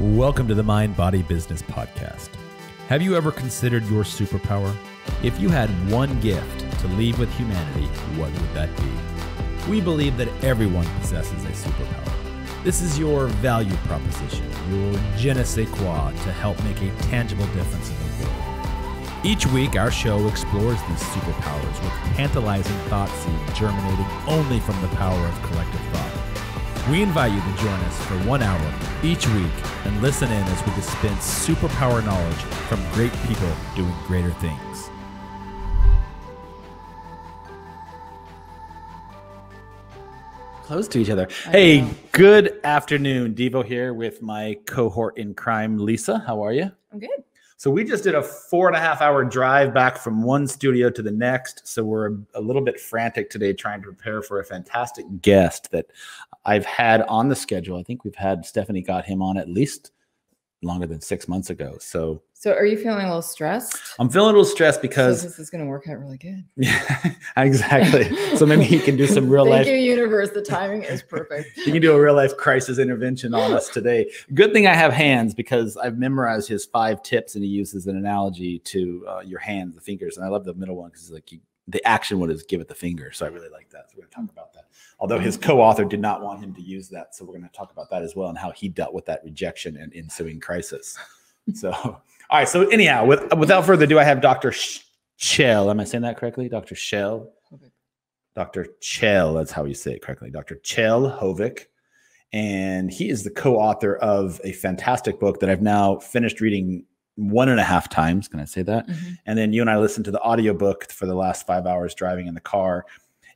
Welcome to the Mind Body Business Podcast. Have you ever considered your superpower? If you had one gift to leave with humanity, what would that be? We believe that everyone possesses a superpower. This is your value proposition, your je ne sais quoi to help make a tangible difference in the world. Each week, our show explores these superpowers with tantalizing thought seeds germinating only from the power of collective thought. We invite you to join us for one hour each week and listen in as we dispense superpower knowledge from great people doing greater things. Close to each other. Hey, good afternoon. Devo here with my cohort in crime, Lisa. How are you? I'm good. So we just did a four and a half hour drive back from one studio to the next. So we're a little bit frantic today trying to prepare for a fantastic guest that I've had on the schedule. I think we've had Stephanie got him on at least longer than six months ago. So So are you feeling a little stressed? I'm feeling a little stressed So because this is going to work out really good. yeah, exactly. So maybe he can do some real Thank life Thank you, universe. The timing is perfect. you can do a real life crisis intervention on us today. Good thing I have hands because I've memorized his five tips and he uses an analogy to uh, your hands, the fingers. And I love the middle one because it's like you, the action one is give it the finger. So I really like that. So we're going to talk mm. about that. Although his co author did not want him to use that. So we're going to talk about that as well and how he dealt with that rejection and ensuing crisis. So, all right. So, anyhow, with, without further ado, I have Dr. Sh- Shell. Am I saying that correctly? Dr. Shell? Dr. Kjell, that's how you say it correctly. Dr. Kjell Hovik. And he is the co-author of a fantastic book that I've now finished reading one and a half times. Can I say that? Mhm. And then you and I listened to the audiobook for the last five hours driving in the car.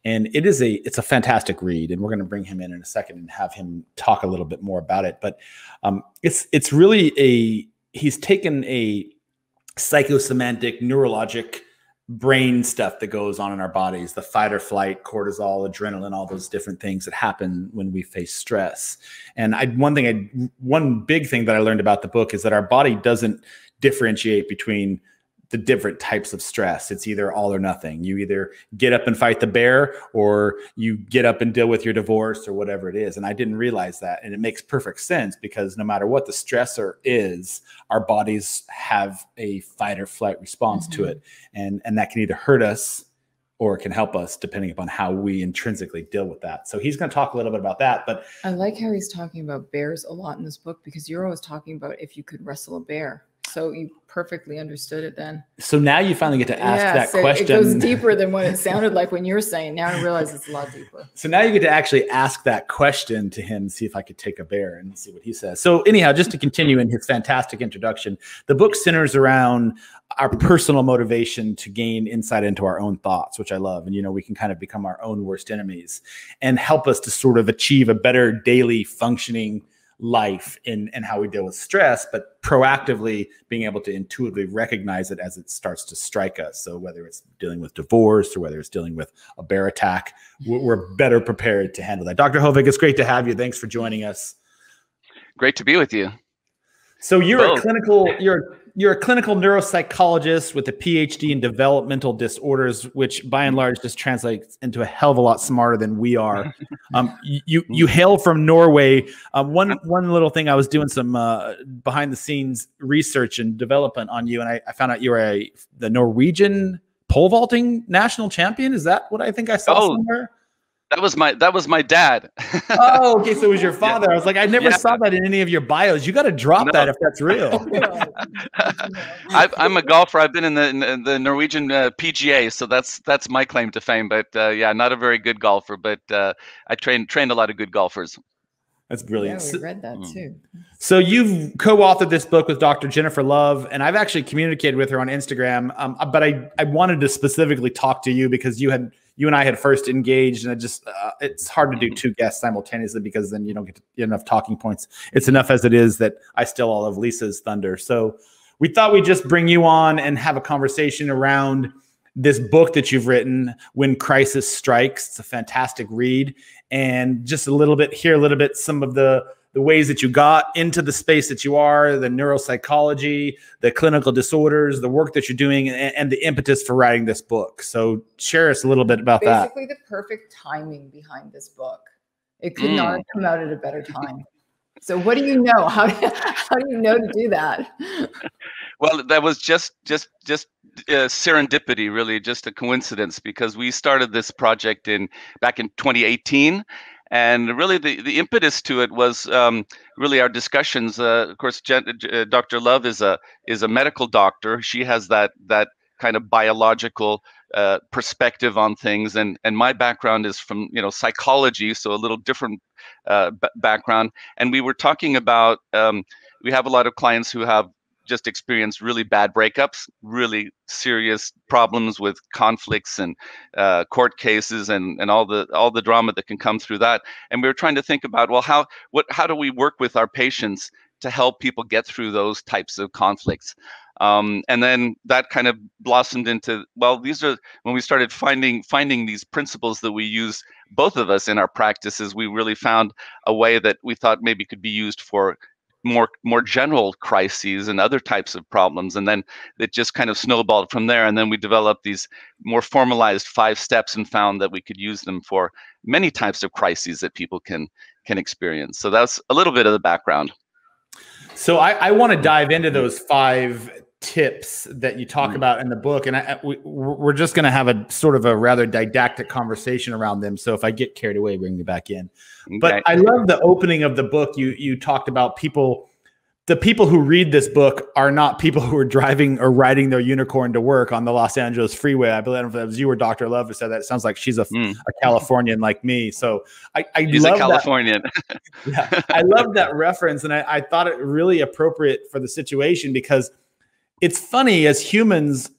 And it is a it's a fantastic read. And we're going to bring him in in a second and have him talk a little bit more about it. But um, it's it's really a he's taken a psychosemantic neurologic brain stuff that goes on in our bodies the fight or flight cortisol adrenaline all those different things that happen when we face stress and i one thing i one big thing that i learned about the book is that our body doesn't differentiate between the different types of stress. It's either all or nothing. You either get up and fight the bear or you get up and deal with your divorce or whatever it is. And i didn't realize that. And it makes perfect sense because no matter what the stressor is our bodies have a fight or flight response to Mhm. it. And and that can either hurt us or can help us depending upon how we intrinsically deal with that. So he's going to talk a little bit about that but I like how he's talking about bears a lot in this book because you're always talking about if you could wrestle a bear. So you perfectly understood it then. so now you finally get to ask that so question It goes deeper than what it sounded like when you were saying. Now I realize it's a lot deeper. So now you get to actually ask that question to him, see if I could take a bear and see what he says. So, anyhow, just to continue in his fantastic introduction, the book centers around our personal motivation to gain insight into our own thoughts, which I love. And, you know, we can kind of become our own worst enemies and help us to sort of achieve a better daily functioning life in, and how we deal with stress, but proactively being able to intuitively recognize it as it starts to strike us. So, whether it's dealing with divorce or whether it's dealing with a bear attack, we're, better prepared to handle that. Dr. Hovik, it's great to have you. Thanks for joining us. Great to be with you. So you're a clinical you're you're a clinical neuropsychologist with a PhD in developmental disorders, which by and large just translates into a hell of a lot smarter than we are. Um, you you- hail from Norway. Um, one one little thing I was doing some uh, behind the scenes research and development on you, and I, I found out you were a the Norwegian pole vaulting national champion. Is that what I think I saw Oh, somewhere? That was my that was my dad. Oh, okay. So it was your father. I was like, I never Yeah. saw that in any of your bios. You got to drop No. that if that's real. I've, I'm a golfer. I've been in the in the Norwegian uh, PGA, so that's that's my claim to fame. But uh, yeah, not a very good golfer, but uh, I trained trained a lot of good golfers. That's brilliant. Yeah, brilliant. we So, read that Mm. too. So you've co-authored this book with Dr. Jennifer Love, and I've actually communicated with her on Instagram. Um, but I I wanted to specifically talk to you because you had you and I had first engaged, and it just uh, it's hard to do two guests simultaneously because then you don't get, enough talking points. It's enough as it is that I still all of Lisa's thunder. So we thought we'd just bring you on and have a conversation around this book that you've written, When Crisis Strikes. It's a fantastic read, and just a little bit hear a little bit some of the the ways that you got into the space that you are, the neuropsychology, the clinical disorders, the work that you're doing, and, and the impetus for writing this book. So share us a little bit about that. Basically, the perfect timing behind this book. It could not have come out at a better time. So what do you know? How do, how do you know to do that? Well, that was just just just uh, serendipity, really, just a coincidence, because we started this project in back in 2018, and really the, the impetus to it was um, really our discussions. Uh, of course, Jen, uh, Dr. Love is a is a medical doctor. She has that that kind of biological uh, perspective on things, and and my background is from you know psychology, so a little different uh, background. And we were talking about um, we have a lot of clients who have just experienced really bad breakups, really serious problems with conflicts and uh, court cases and and all the all the drama that can come through that. And we were trying to think about well, how what how do we work with our patients to help people get through those types of conflicts? Um, and then that kind of blossomed into well, these are when we started finding finding these principles that we use both of us in our practices. We really found a way that we thought maybe could be used for more more general crises and other types of problems and then it just kind of snowballed from there and then we developed these more formalized five steps and found that we could use them for many types of crises that people can can experience. So that's a little bit of the background. So i, I want to mm. dive into those five tips that you talk mm. about in the book and I, we, we're just going to have a sort of a rather didactic conversation around them so if i get carried away bring me back in okay. but i love the opening of the book you you talked about people the people who read this book are not people who are driving or riding their unicorn to work on the Los Angeles freeway. I believe that was you or Dr. Love who said that. It sounds like she's a, mm. a Californian like me. So I, I He's love a Californian. That, yeah, I love that reference, and I, I thought it really appropriate for the situation because it's funny as humans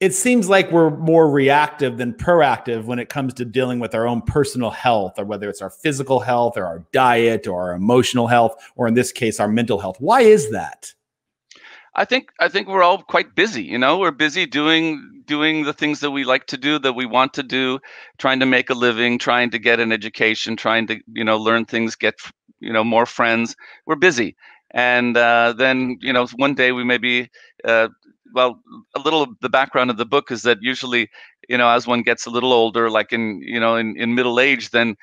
it seems like we're more reactive than proactive when it comes to dealing with our own personal health or whether it's our physical health or our diet or our emotional health or in this case our mental health. Why is that? I think i think we're all quite busy you know? We're busy doing doing the things that we like to do that we want to do trying to make a living trying to get an education trying to you know learn things get you know more friends. We're busy. And uh, then you know one day we maybe uh, well a little of the background of the book is that usually you know as one gets a little older like in you know in, in middle age then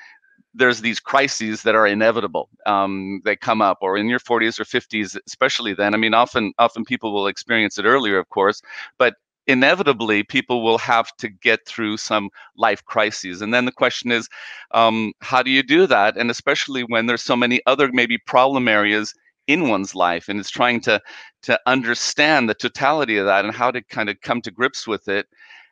there's these crises that are inevitable um, they come up or in your 40s or 50s especially then. I mean often often people will experience it earlier of course but inevitably people will have to get through some life crises. And then the question is um, how do you do that? And especially when there's so many other maybe problem areas in one's life and it's trying to to understand the totality of that and how to kind of come to grips with it.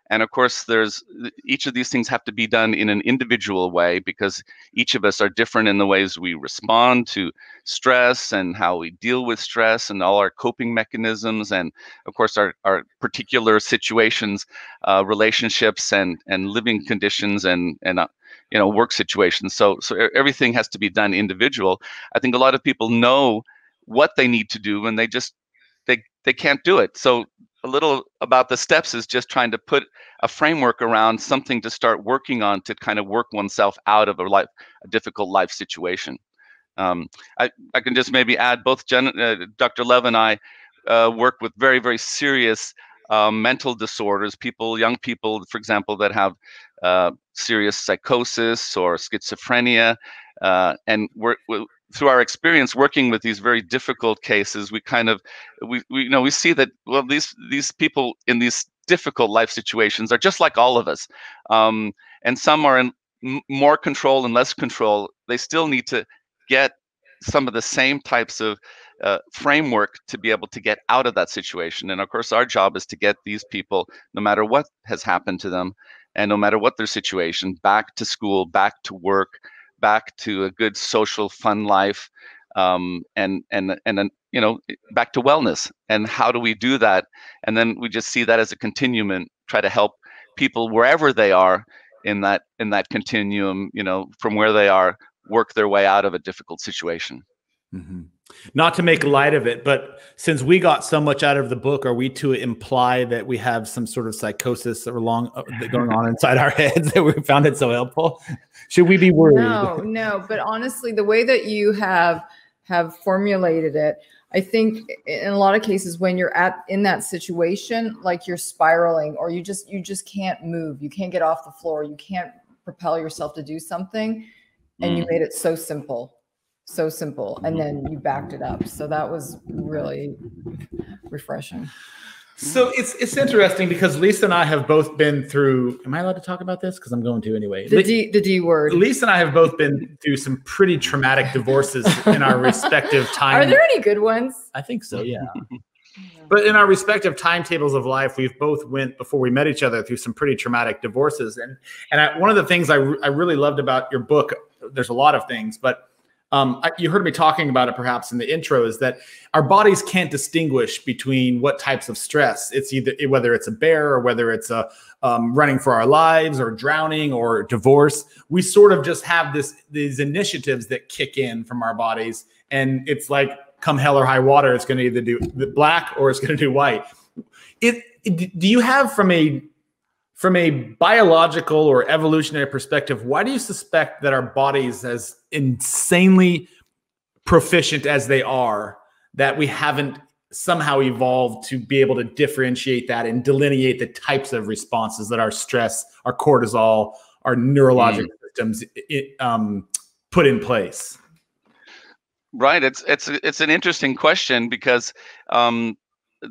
And of course there's each of these things have to be done in an individual way because each of us are different in the ways we respond to stress and how we deal with stress and all our coping mechanisms and of course our, our particular situations uh, relationships and and living conditions and and uh, you know work situations. So so everything has to be done individual. I think a lot of people know what they need to do and they just they they can't do it. So a little about the steps is just trying to put a framework around something to start working on to kind of work oneself out of a life a difficult life situation. Um, I, I can just maybe add both Jen, uh, dr lev and i uh, work with very very serious um, mental disorders. People young people for example that have uh, serious psychosis or schizophrenia uh, and we're, through our experience working with these very difficult cases, we kind of we, we you know we see that well these these people in these difficult life situations are just like all of us, um, and some are in more control and less control. They still need to get some of the same types of uh, framework to be able to get out of that situation. And of course, our job is to get these people, no matter what has happened to them, and no matter what their situation, back to school, back to work, back to a good social fun life um, and and and then you know back to wellness and how do we do that and then we just see that as a continuum and try to help people wherever they are in that in that continuum you know from where they are work their way out of a difficult situation mm-hmm. Not to make light of it, but since we got so much out of the book, are we to imply that we have some sort of psychosis or long uh, going on inside our heads that we found it so helpful? Should we be worried? No, no. But honestly, the way that you have have formulated it, I think in a lot of cases when you're at in that situation, like you're spiraling or you just you just can't move, you can't get off the floor, you can't propel yourself to do something, and mm. you made it so simple so simple and then you backed it up so that was really refreshing So it's it's interesting because Lisa and I have both been through. Am I allowed to talk about this? Because I'm going to anyway. the d the d word Lisa and I have both been through some pretty traumatic divorces in our respective time. are there any good ones I think so, yeah. But in our respective timetables of life, we've both went before we met each other through some pretty traumatic divorces. And and I, one of the things I, I really loved about your book, there's a lot of things, but um, I, you heard me talking about it perhaps in the intro, is that our bodies can't distinguish between what types of stress. It's either whether it's a bear or whether it's a um, running for our lives or drowning or divorce. We sort of just have this these initiatives that kick in from our bodies, and it's like come hell or high water, it's going to either do black or it's going to do white. It, it- do you have from a from a biological or evolutionary perspective, why do you suspect that our bodies, as insanely proficient as they are, that we haven't somehow evolved to be able to differentiate that and delineate the types of responses that our stress, our cortisol, our neurological systems it, um, put in place? Right. It's it's it's an interesting question because um,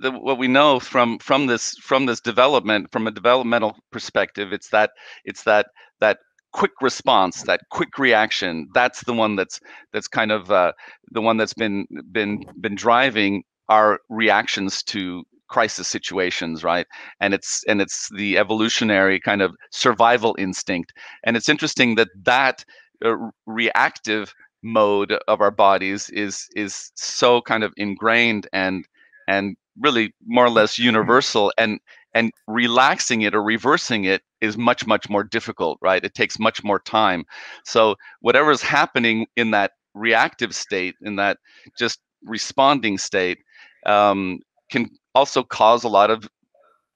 the, what we know from from this from this development from a developmental perspective, it's that it's that that quick response, that quick reaction. That's the one that's that's kind of uh, the one that's been been been driving our reactions to crisis situations right and it's and it's the evolutionary kind of survival instinct and it's interesting that that uh, reactive mode of our bodies is is so kind of ingrained and and really more or less universal and and relaxing it or reversing it is much much more difficult right? It takes much more time. So whatever is happening in that reactive state in that just responding state um, can also cause a lot of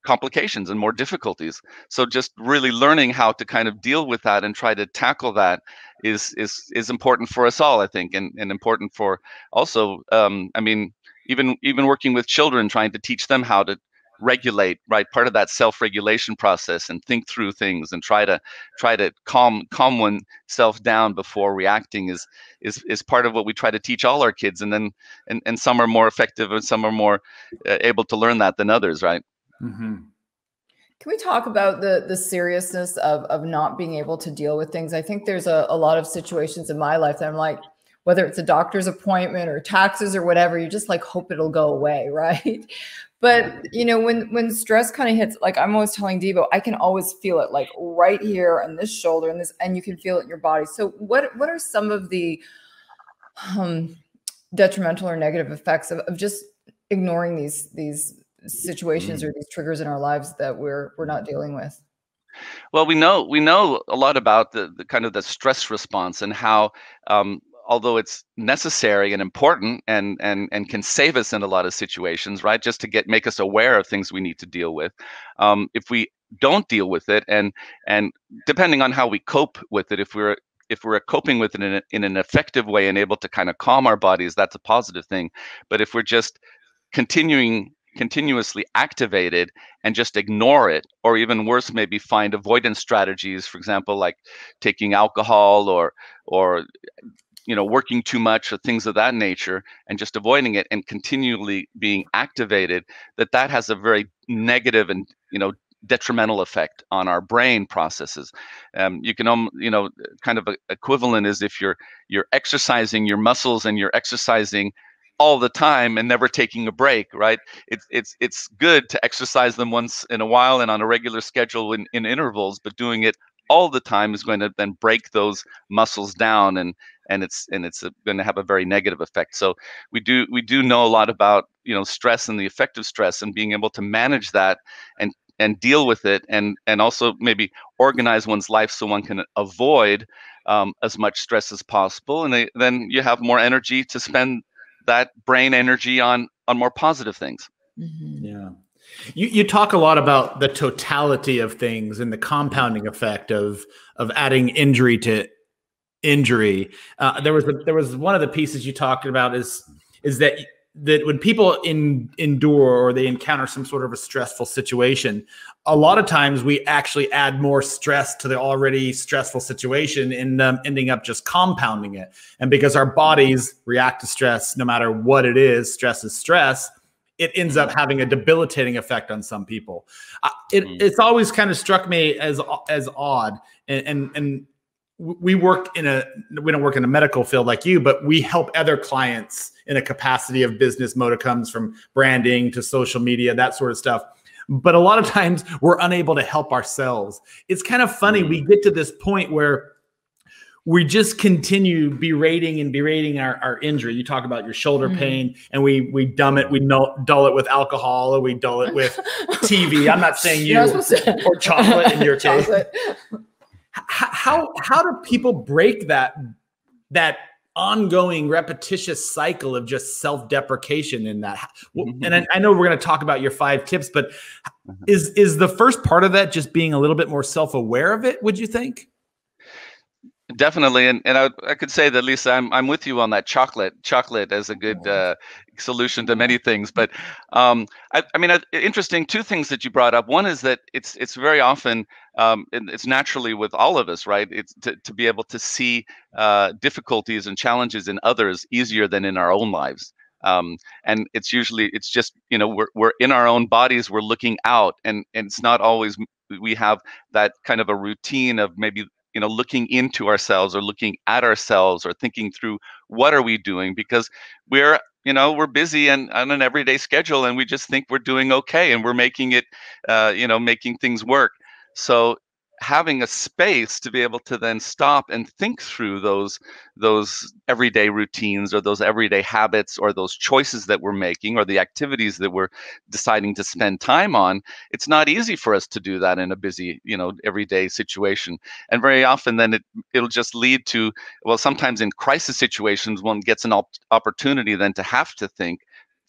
complications and more difficulties. So just really learning how to kind of deal with that and try to tackle that is is is important for us all i think and, and important for also um, i mean even even working with children trying to teach them how to regulate right part of that self-regulation process and think through things and try to try to calm calm oneself down before reacting is is is part of what we try to teach all our kids and then and, and some are more effective and some are more uh, able to learn that than others right Mm-hmm. Can we talk about the the seriousness of of not being able to deal with things? I think there's a, a lot of situations in my life that I'm like, whether it's a doctor's appointment or taxes or whatever, you just like hope it'll go away, right? But you know, when when stress kind of hits, like I'm always telling Devo, I can always feel it like right here on this shoulder and this, and you can feel it in your body. So what what are some of the um detrimental or negative effects of, of just ignoring these these situations or these triggers in our lives that we're we're not dealing with well we know we know a lot about the, the kind of the stress response and how um, although it's necessary and important and and and can save us in a lot of situations right just to get make us aware of things we need to deal with. Um, if we don't deal with it and and depending on how we cope with it if we're if we're coping with it in, a, in an effective way and able to kind of calm our bodies that's a positive thing. But if we're just continuing continuously activated and just ignore it or even worse maybe find avoidance strategies for example like taking alcohol or or you know working too much or things of that nature and just avoiding it and continually being activated that that has a very negative and you know detrimental effect on our brain processes. Um, you can um, you know kind of a, equivalent is if you're you're exercising your muscles and you're exercising all the time and never taking a break right? It's it's it's good to exercise them once in a while and on a regular schedule in, in intervals but doing it all the time is going to then break those muscles down and and it's and it's going to have a very negative effect so we do we do know a lot about you know stress and the effect of stress and being able to manage that and and deal with it and and also maybe organize one's life so one can avoid um, as much stress as possible and they, then you have more energy to spend that brain energy on on more positive things mm-hmm. Yeah. You, you talk a lot about the totality of things and the compounding effect of of adding injury to injury. Uh, there was a, there was one of the pieces you talked about is is that that when people in, endure or they encounter some sort of a stressful situation, a lot of times we actually add more stress to the already stressful situation and um, ending up just compounding it. And because our bodies react to stress, no matter what it is, stress is stress. It ends up having a debilitating effect on some people. Uh, it, mm. It's always kind of struck me as as odd, and, and and we work in a we don't work in a medical field like you but we help other clients in a capacity of business modicums from branding to social media that sort of stuff but a lot of times we're unable to help ourselves it's kind of funny we get to this point where we just continue berating and berating our, our injury. You talk about your shoulder mm-hmm. pain, and we we dumb it, we dull it with alcohol, or we dull it with TV. I'm not saying you or chocolate in your case how how do people break that that ongoing repetitious cycle of just self-deprecation in that mm-hmm. and I, I, know we're going to talk about your five tips but mm-hmm. is is the first part of that just being a little bit more self-aware of it would you think definitely and, and I, I could say that lisa I'm, I'm with you on that chocolate chocolate as a good uh, solution to many things. But um, I, I, mean, uh, interesting two things that you brought up. One is that it's it's very often um, it's naturally with all of us, right? It's to, to be able to see uh, difficulties and challenges in others easier than in our own lives. Um, and it's usually it's just you know we're we're in our own bodies, we're looking out, and and it's not always we have that kind of a routine of maybe you know looking into ourselves or looking at ourselves or thinking through what are we doing because we're you know we're busy and on an everyday schedule and we just think we're doing okay and we're making it uh, you know making things work. So having a space to be able to then stop and think through those those everyday routines or those everyday habits or those choices that we're making or the activities that we're deciding to spend time on it's not easy for us to do that in a busy you know everyday situation. And very often then it it'll just lead to well sometimes in crisis situations one gets an op- opportunity then to have to think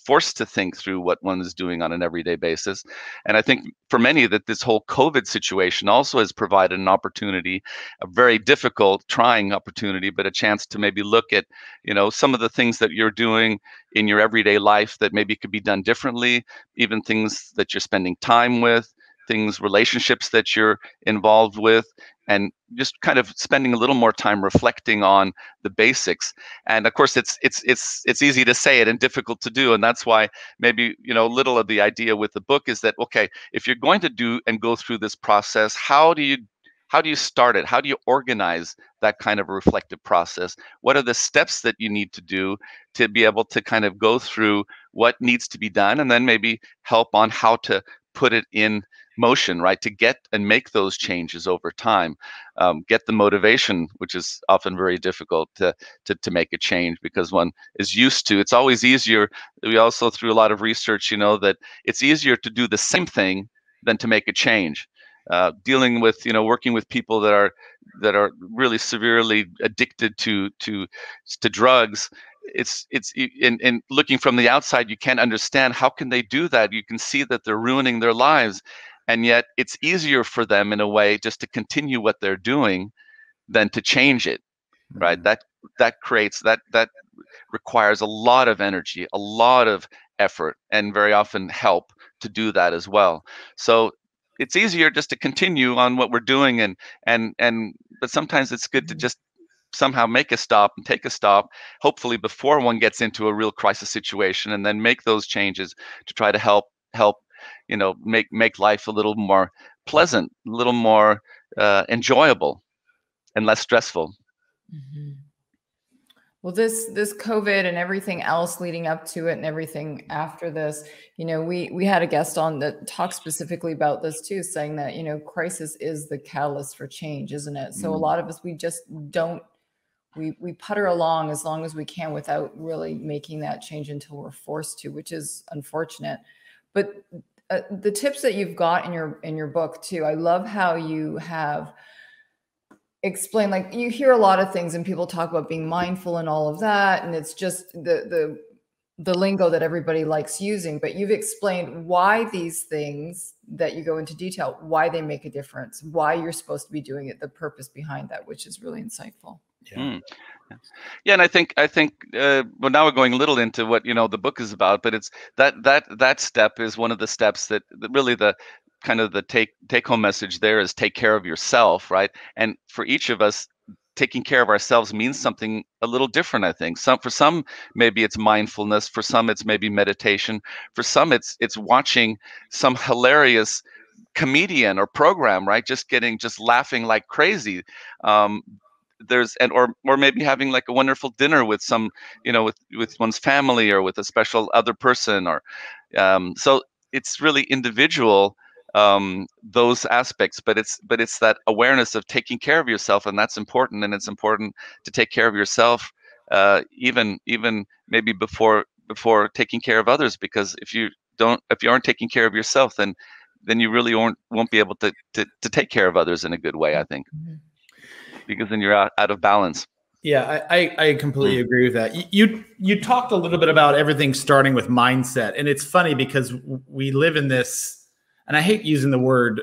forced to think through what one is doing on an everyday basis. And I think for many that this whole COVID situation also has provided an opportunity, a very difficult, trying opportunity, but a chance to maybe look at, you know, some of the things that you're doing in your everyday life that maybe could be done differently, even things that you're spending time with, things, relationships that you're involved with, and just kind of spending a little more time reflecting on the basics. And of course it's it's it's it's easy to say it and difficult to do and that's why maybe you know little of the idea with the book is that okay if you're going to do and go through this process how do you how do you start it? How do you organize that kind of reflective process? What are the steps that you need to do to be able to kind of go through what needs to be done and then maybe help on how to put it in motion, right? To get and make those changes over time, um, get the motivation, which is often very difficult to, to to make a change because one is used to. It's always easier. We also through a lot of research, you know, that it's easier to do the same thing than to make a change. Uh, dealing with you know working with people that are that are really severely addicted to to to drugs it's it's in, in looking from the outside you can't understand how can they do that you can see that they're ruining their lives and yet it's easier for them in a way just to continue what they're doing than to change it mm-hmm. right that that creates that that requires a lot of energy a lot of effort and very often help to do that as well so it's easier just to continue on what we're doing and and and but sometimes it's good to mm-hmm. just somehow make a stop and take a stop hopefully before one gets into a real crisis situation and then make those changes to try to help help you know make make life a little more pleasant a little more uh, enjoyable and less stressful mm-hmm. well this this covid and everything else leading up to it and everything after this you know we we had a guest on that talked specifically about this too saying that you know crisis is the catalyst for change isn't it so mm-hmm. a lot of us we just don't we we putter along as long as we can without really making that change until we're forced to which is unfortunate but uh, the tips that you've got in your in your book too i love how you have explained like you hear a lot of things and people talk about being mindful and all of that and it's just the the the lingo that everybody likes using but you've explained why these things that you go into detail why they make a difference why you're supposed to be doing it the purpose behind that which is really insightful yeah. Mm. Yeah and i think i think uh, well now we're going a little into what you know the book is about but it's that that that step is one of the steps that, that really the kind of the take take home message there is take care of yourself right? And for each of us taking care of ourselves means something a little different i think. Some for some maybe it's mindfulness for some it's maybe meditation for some it's it's watching some hilarious comedian or program right? Just getting just laughing like crazy. Um, there's and or or maybe having like a wonderful dinner with some you know with with one's family or with a special other person or um, so it's really individual um, those aspects but it's but it's that awareness of taking care of yourself and that's important and it's important to take care of yourself uh, even even maybe before before taking care of others because if you don't if you aren't taking care of yourself then then you really won't won't be able to to, to take care of others in a good way i think. Mm-hmm because then you're out, out of balance. Yeah, I, I completely mm. agree with that. You you talked a little bit about everything starting with mindset, and it's funny because we live in this, and I hate using the word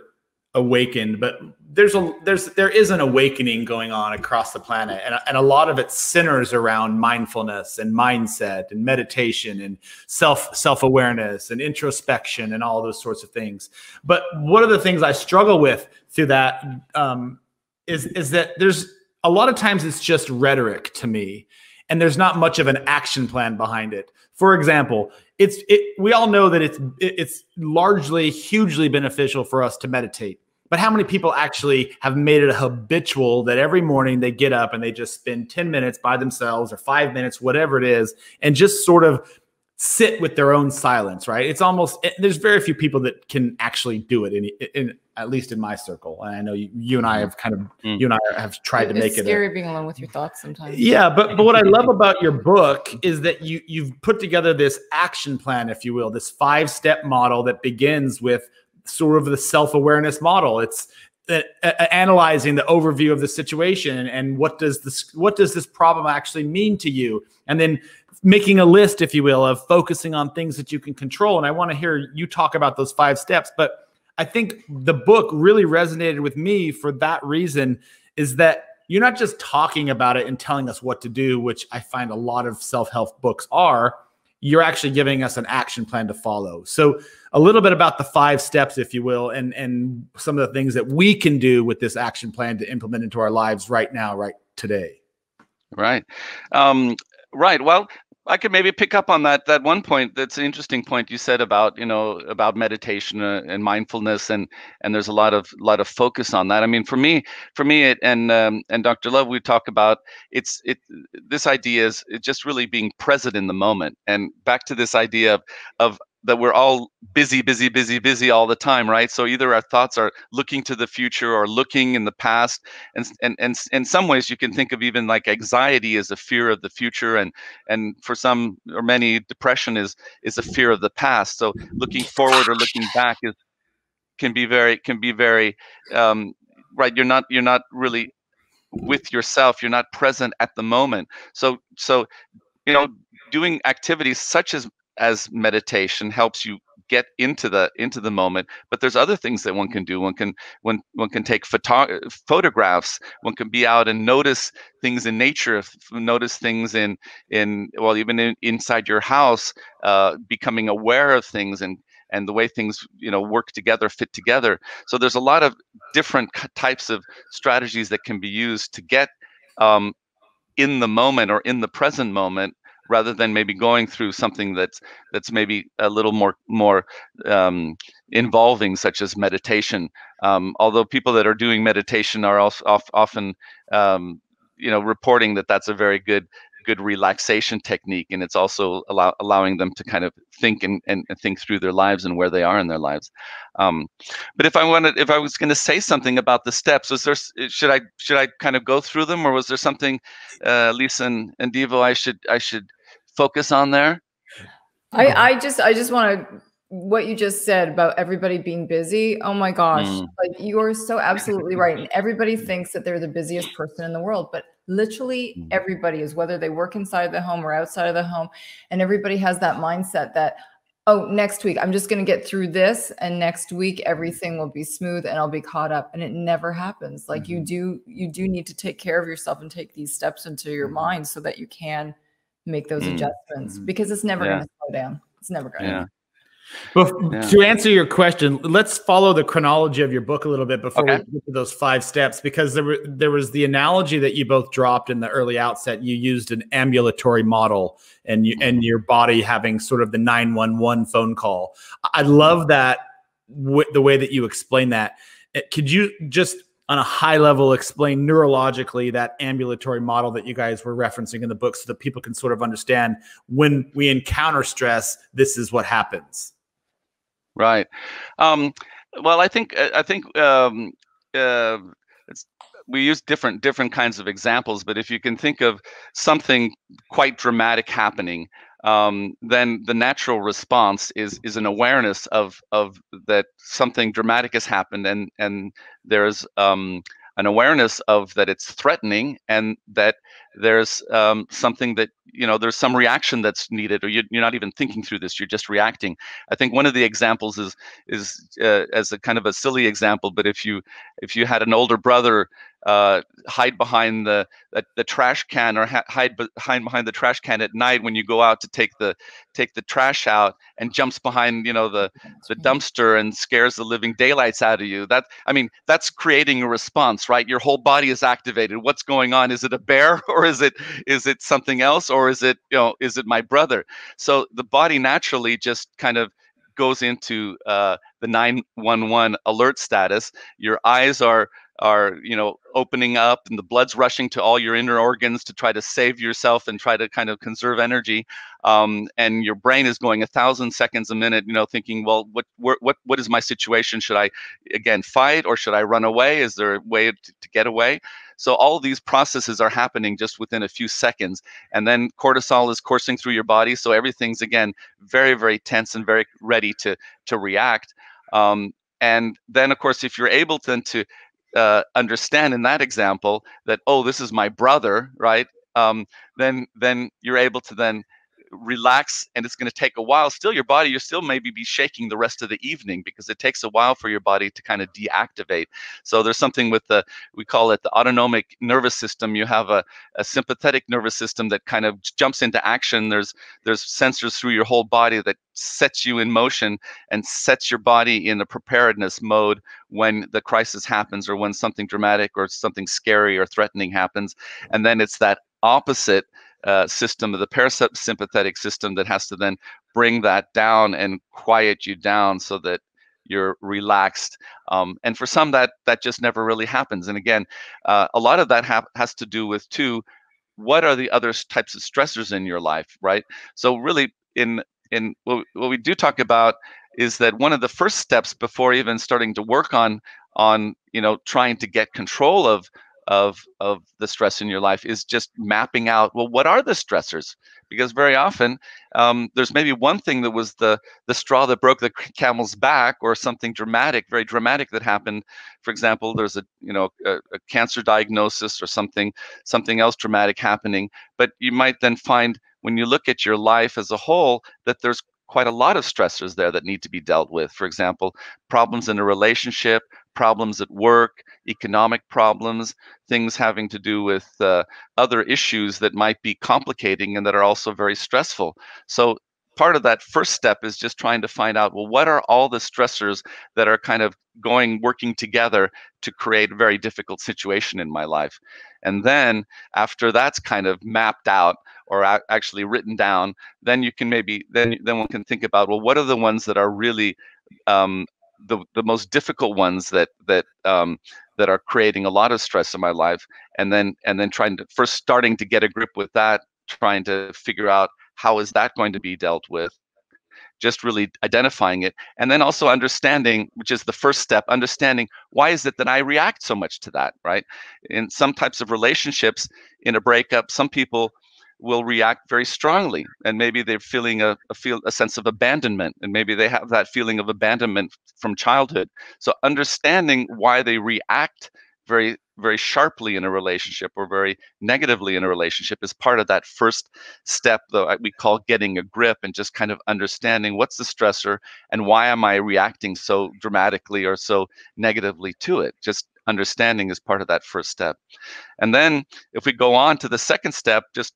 awakened, but there's a there's there is an awakening going on across the planet, and and a lot of it centers around mindfulness and mindset and meditation and self self awareness and introspection and all those sorts of things. But one of the things I struggle with through that um, is is that there's a lot of times it's just rhetoric to me and there's not much of an action plan behind it. For example it's it, we all know that it's it's largely hugely beneficial for us to meditate. But how many people actually have made it a habitual that every morning they get up and they just spend 10 minutes by themselves or 5 minutes whatever it is and just sort of sit with their own silence right? It's almost there's very few people that can actually do it in, in at least in my circle. And i know you, you and i have kind of mm. you and i have tried to make it scary being alone with your thoughts sometimes. Yeah but but what i love about your book is that you you've put together this action plan if you will this five step model that begins with sort of the self-awareness model. It's uh, uh, analyzing the overview of the situation and what does this what does this problem actually mean to you? And then making a list, if you will, of focusing on things that you can control. And I want to hear you talk about those five steps. But I think the book really resonated with me for that reason is that you're not just talking about it and telling us what to do, which I find a lot of self help books are. You're actually giving us an action plan to follow. So, a little bit about the five steps, if you will, and and some of the things that we can do with this action plan to implement into our lives right now, right today. Right. Um, right. Well, I could maybe pick up on that that one point. That's an interesting point you said about you know about meditation uh, and mindfulness, and and there's a lot of lot of focus on that. I mean, for me, for me, it, and um, and Dr. Love, we talk about it's it. This idea is just really being present in the moment, and back to this idea of of that we're all busy busy busy busy all the time right? So either our thoughts are looking to the future or looking in the past. And and and in some ways you can think of even like anxiety as a fear of the future. And and for some or many depression is is a fear of the past. So looking forward or looking back is can be very can be very um, right you're not you're not really with yourself. You're not present at the moment. So so you know doing activities such as as meditation helps you get into the into the moment but there's other things that one can do. One can one one can take photo- photographs. One can be out and notice things in nature notice things in in well even in, inside your house uh, becoming aware of things and and the way things you know work together fit together. So there's a lot of different types of strategies that can be used to get um, in the moment or in the present moment rather than maybe going through something that's that's maybe a little more more um, involving, such as meditation. Um, although people that are doing meditation are also often um, you know reporting that that's a very good good relaxation technique and it's also allow, allowing them to kind of think and, and, think through their lives and where they are in their lives um, but if i wanted if i was going to say something about the steps was there should i should i kind of go through them or was there something uh, lisa and, and devo i should i should focus on there? I, I just I just want to what you just said about everybody being busy. Oh my gosh, mm. like you are so absolutely right. And everybody thinks that they're the busiest person in the world, but literally mm. everybody is, whether they work inside the home or outside of the home, and everybody has that mindset that oh, next week I'm just going to get through this, and next week everything will be smooth and I'll be caught up. And it never happens. Like mm-hmm. you do, you do need to take care of yourself and take these steps into your mm-hmm. mind so that you can make those mm-hmm. adjustments because it's never yeah. going to slow down. It's never going to. Yeah. Well, yeah. to answer your question, let's follow the chronology of your book a little bit before okay. we get to those five steps, because there were, there was the analogy that you both dropped in the early outset. You used an ambulatory model, and you and your body having sort of the nine one one phone call. I love that w- the way that you explain that. Eh, could you just on a high level explain neurologically that ambulatory model that you guys were referencing in the book so that people can sort of understand when we encounter stress this is what happens Right. Um, well, I think I think um, uh, we use different different kinds of examples, but if you can think of something quite dramatic happening, um, then the natural response is is an awareness of of that something dramatic has happened, and and there's um, an awareness of that it's threatening and that there's um, something that you know there's some reaction that's needed or you're, you're not even thinking through this you're just reacting. I think one of the examples is is uh, as a kind of a silly example but if you if you had an older brother uh, hide behind the, the, the trash can or ha- hide behind behind the trash can at night when you go out to take the take the trash out and jumps behind you know the the dumpster and scares the living daylights out of you. That i mean that's creating a response right? Your whole body is activated. What's going on? Is it a bear or is it is it something else or is it you know is it my brother? So the body naturally just kind of goes into uh, the 911 alert status. Your eyes are are you know opening up and the blood's rushing to all your inner organs to try to save yourself and try to kind of conserve energy um, and your brain is going a thousand seconds a minute you know thinking well what what what is my situation? Should i again fight or should i run away? Is there a way to, to get away so all these processes are happening just within a few seconds and then cortisol is coursing through your body so everything's again very very tense and very ready to to react. Um, and then of course if you're able then to uh, understand in that example that oh this is my brother right um, then then you're able to then relax and it's going to take a while. Still your body you still maybe be shaking the rest of the evening because it takes a while for your body to kind of deactivate. So there's something with the we call it the autonomic nervous system. You have a, a sympathetic nervous system that kind of jumps into action. There's there's sensors through your whole body that sets you in motion and sets your body in a preparedness mode when the crisis happens or when something dramatic or something scary or threatening happens. And then it's that opposite uh, system, of the parasympathetic system, that has to then bring that down and quiet you down so that you're relaxed. Um, and for some, that that just never really happens. And again, uh, a lot of that ha- has to do with too, what are the other types of stressors in your life, right? So really, in in what, what we do talk about is that one of the first steps before even starting to work on on you know trying to get control of of of the stress in your life is just mapping out well what are the stressors? Because very often um, there's maybe one thing that was the the straw that broke the camel's back or something dramatic very dramatic that happened. For example there's a you know a, a cancer diagnosis or something something else dramatic happening. But you might then find when you look at your life as a whole that there's quite a lot of stressors there that need to be dealt with. For example problems in a relationship problems at work, economic problems, things having to do with uh, other issues that might be complicating and that are also very stressful. So part of that first step is just trying to find out well what are all the stressors that are kind of going working together to create a very difficult situation in my life and then after that's kind of mapped out or actually written down then you can maybe then then one can think about well what are the ones that are really um, the the most difficult ones that that um, that are creating a lot of stress in my life, and then and then trying to first starting to get a grip with that, trying to figure out how is that going to be dealt with, just really identifying it, and then also understanding, which is the first step, understanding why is it that I react so much to that, right? In some types of relationships, in a breakup, some people will react very strongly and maybe they're feeling a, a, feel a sense of abandonment and maybe they have that feeling of abandonment from childhood. So understanding why they react very very sharply in a relationship or very negatively in a relationship is part of that first step though we call getting a grip and just kind of understanding what's the stressor and why am i reacting so dramatically or so negatively to it. Just understanding is part of that first step. And then if we go on to the second step just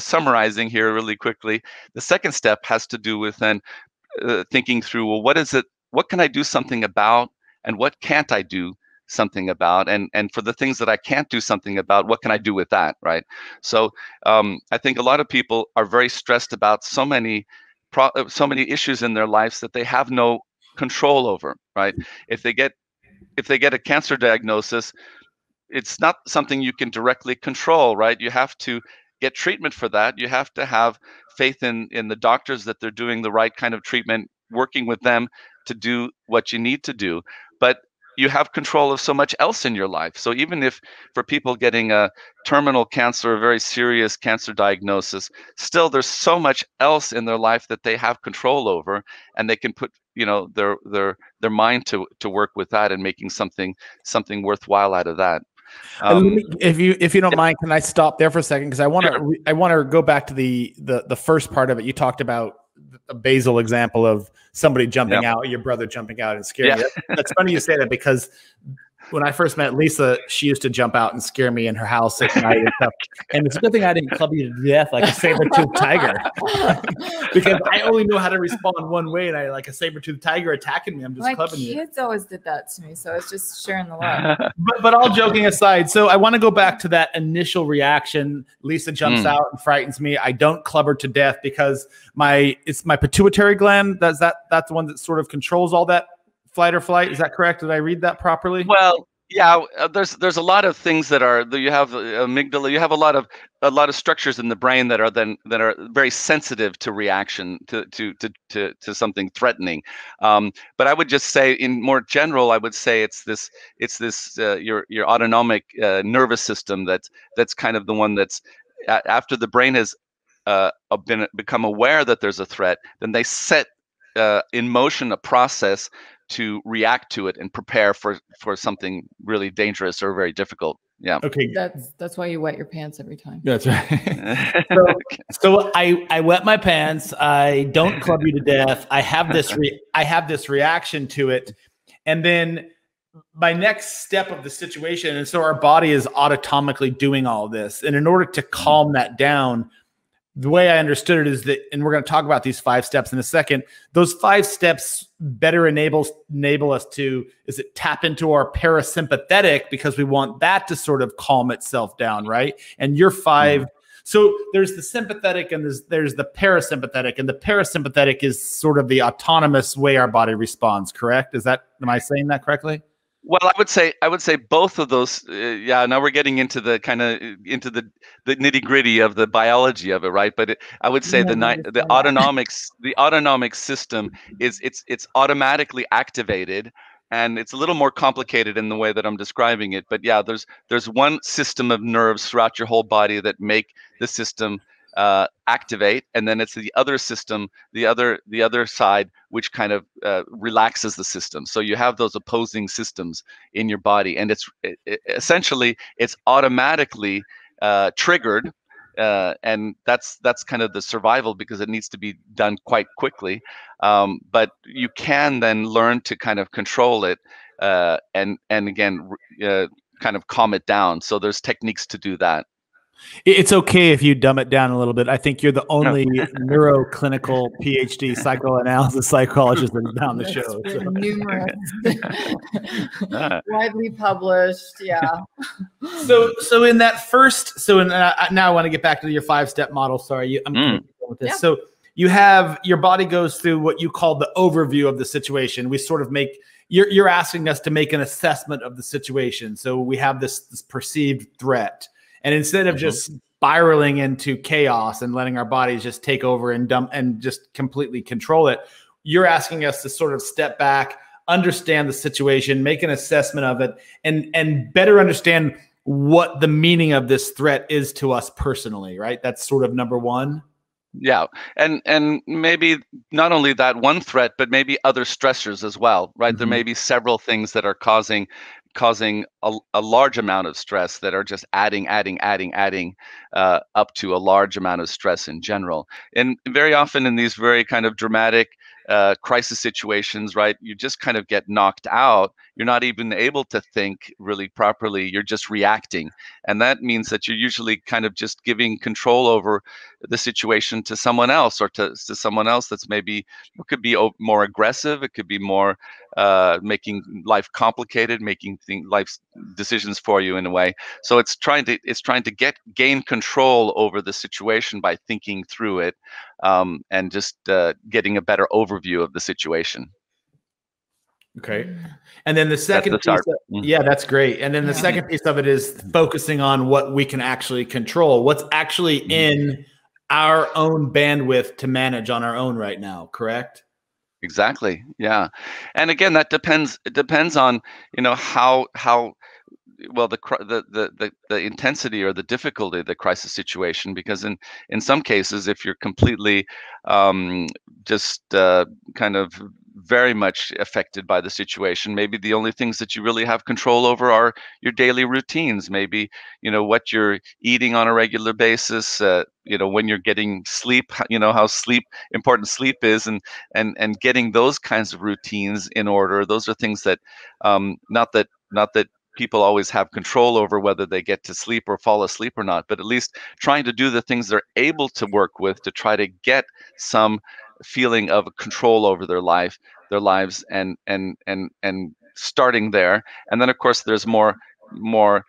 summarizing here really quickly the second step has to do with then uh, thinking through well what is it what can i do something about and what can't i do something about? And and for the things that i can't do something about what can i do with that right? So um, i think a lot of people are very stressed about so many pro- uh, so many issues in their lives that they have no control over right? If they get if they get a cancer diagnosis it's not something you can directly control right? You have to get treatment for that you have to have faith in in the doctors that they're doing the right kind of treatment working with them to do what you need to do but you have control of so much else in your life. So even if for people getting a terminal cancer, a very serious cancer diagnosis, still there's so much else in their life that they have control over, and they can put you know their their their mind to to work with that and making something something worthwhile out of that. Um, me, if you if you don't mind, can I stop there for a second because I want to sure. I want to go back to the the the first part of it. You talked about a basal example of somebody jumping yep. out, your brother jumping out and scaring yeah. you. That's funny you say that because when I first met Lisa, she used to jump out and scare me in her house at night and stuff. And it's a good thing I didn't club you to death like a saber-toothed tiger, because I only know how to respond one way, and I like a saber-toothed tiger attacking me. I'm just My clubbing you. Kids always did that to me, so I was just sharing the love. but but all joking aside, so I want to go back to that initial reaction. Lisa jumps mm. out and frightens me. I don't club her to death because my it's my pituitary gland. That's that that's the one that sort of controls all that flight or flight. Is that correct? Did I read that properly? Well, yeah. Uh, there's there's a lot of things that are you have uh, amygdala. You have a lot of a lot of structures in the brain that are then that are very sensitive to reaction to to to to, to something threatening. Um, but I would just say, in more general, I would say it's this it's this uh, your your autonomic uh, nervous system that's that's kind of the one that's after the brain has uh, been become aware that there's a threat, then they set uh, in motion a process to react to it and prepare for for something really dangerous or very difficult. Yeah. Okay. That's that's why you wet your pants every time. That's right. So, so, i i wet my pants. I don't club you to death. I have this re- i have this reaction to it. And then my next step of the situation and so our body is autonomically doing all this. And in order to mm-hmm. calm that down the way I understood it is that, and we're going to talk about these five steps in a second. Those five steps better enables enable us to is it tap into our parasympathetic because we want that to sort of calm itself down, right? And your 5 mm-hmm. So there's the sympathetic and there's there's the parasympathetic, and the parasympathetic is sort of the autonomous way our body responds. Correct? Is that am I saying that correctly? Well, I would say I would say both of those. Uh, yeah, now we're getting into the kind of into the the nitty gritty of the biology of it, right? But it, I would say yeah, the the autonomics the autonomic system is it's it's automatically activated, and it's a little more complicated in the way that I'm describing it. But yeah, there's there's one system of nerves throughout your whole body that make the system uh, activate, and then it's the other system, the other the other side, which kind of uh, relaxes the system. So you have those opposing systems in your body, and it's it, it, essentially it's automatically uh, triggered, uh, and that's that's kind of the survival because it needs to be done quite quickly. Um, but you can then learn to kind of control it, uh, and and again uh, kind of calm it down. So there's techniques to do that. It's okay if you dumb it down a little bit. I think you're the only neuroclinical PhD psychoanalysis psychologist that's down the show. So. Numerous, widely published. Yeah. So, so in that first, so in, uh, now I want to get back to your five step model. Sorry, I'm mm. with this. Yeah. So you have your body goes through what you call the overview of the situation. We sort of make you're you're asking us to make an assessment of the situation. So we have this, this perceived threat and instead of mm-hmm. just spiraling into chaos and letting our bodies just take over and dump and just completely control it, you're asking us to sort of step back, understand the situation, make an assessment of it, and and better understand what the meaning of this threat is to us personally, right? That's sort of number one. Yeah, and and maybe not only that one threat, but maybe other stressors as well, right? Mm-hmm. There may be several things that are causing causing a, a, large amount of stress that are just adding, adding, adding, adding uh, up to a large amount of stress in general. And very often in these very kind of dramatic uh, crisis situations, right, you just kind of get knocked out. You're not even able to think really properly. You're just reacting. And that means that you're usually kind of just giving control over the situation to someone else or to, to someone else that's maybe it could be more aggressive. It could be more uh, making life complicated, making thing, life decisions for you in a way. So it's trying to it's trying to get gain control over the situation by thinking through it um, and just uh, getting a better overview of the situation. Okay. And then the second the piece, of, mm-hmm. yeah, that's great. And then the yeah. second piece of it is focusing on what we can actually control, what's actually mm-hmm. in our own bandwidth to manage on our own right now, correct? Exactly. Yeah. And again, that depends it depends on, you know, how how well the, the the the intensity or the difficulty of the crisis situation because in in some cases if you're completely um, just uh, kind of very much affected by the situation maybe the only things that you really have control over are your daily routines. Maybe you know what you're eating on a regular basis uh, you know when you're getting sleep you know how sleep important sleep is and and and getting those kinds of routines in order. Those are things that um, not that not that people always have control over whether they get to sleep or fall asleep or not, but at least trying to do the things they're able to work with to try to get some feeling of control over their life, their lives, and and and and starting there. And then of course there's more more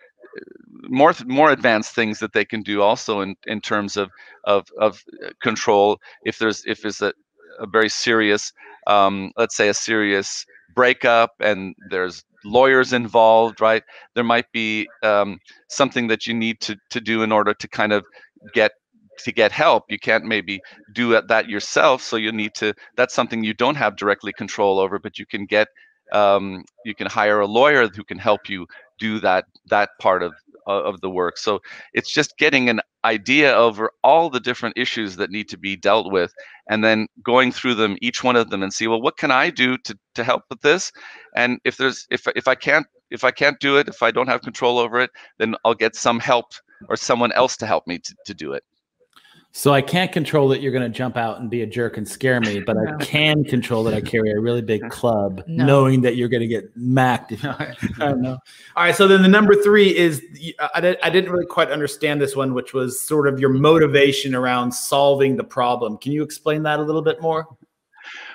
more more advanced things that they can do also in in terms of of of control if there's if there's a, a very serious um, let's say a serious breakup and there's lawyers involved, right? There might be um, something that you need to to do in order to kind of get to get help. You can't maybe do that yourself, so you need to. That's something you don't have directly control over, but you can get um, you can hire a lawyer who can help you do that that part of of the work. So it's just getting an idea over all the different issues that need to be dealt with and then going through them each one of them and see well what can I do to to help with this and if there's if if I can't if I can't do it if I don't have control over it then I'll get some help or someone else to help me to, to do it. So I can't control that you're going to jump out and be a jerk and scare me, but no. I can control that I carry a really big club, no. knowing that you're going to get macked. I don't know. All right. So then the number three is I, did, I didn't really quite understand this one, which was sort of your motivation around solving the problem. Can you explain that a little bit more?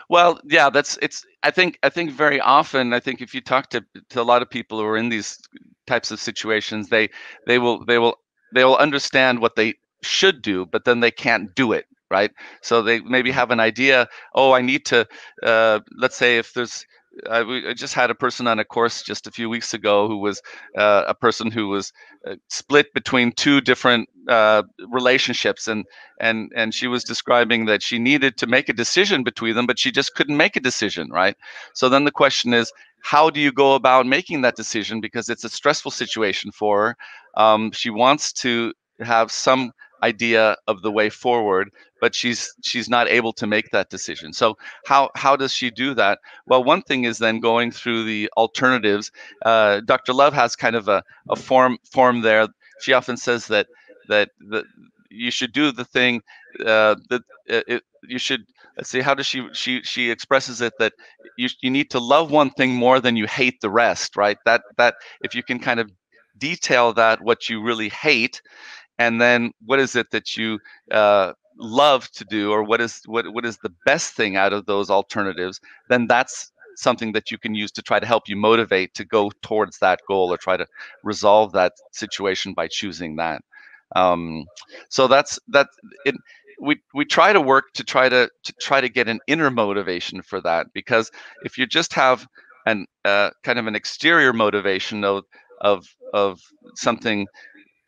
Well, yeah, that's it's. I think I think very often I think if you talk to to a lot of people who are in these types of situations, they they will they will they will understand what they should do, but then they can't do it, right? So they maybe have an idea. Oh, I need to. Uh, let's say if there's I, I, just had a person on a course just a few weeks ago who was uh, a person who was uh, split between two different uh, relationships, and and and she was describing that she needed to make a decision between them, but she just couldn't make a decision, right? So then the question is, how do you go about making that decision? Because it's a stressful situation for her. Um, she wants to have some idea of the way forward but she's she's not able to make that decision. So how how does she do that? Well one thing is then going through the alternatives. Uh, dr love has kind of a, a form form there. She often says that that that you should do the thing uh, that uh, it, you should let's see how does she she she expresses it that you, you need to love one thing more than you hate the rest right? That that if you can kind of detail that what you really hate and then what is it that you uh, love to do or what is what what is the best thing out of those alternatives then that's something that you can use to try to help you motivate to go towards that goal or try to resolve that situation by choosing that. Um, so that's that it we we try to work to try to to try to get an inner motivation for that because if you just have an uh, kind of an exterior motivation of of of something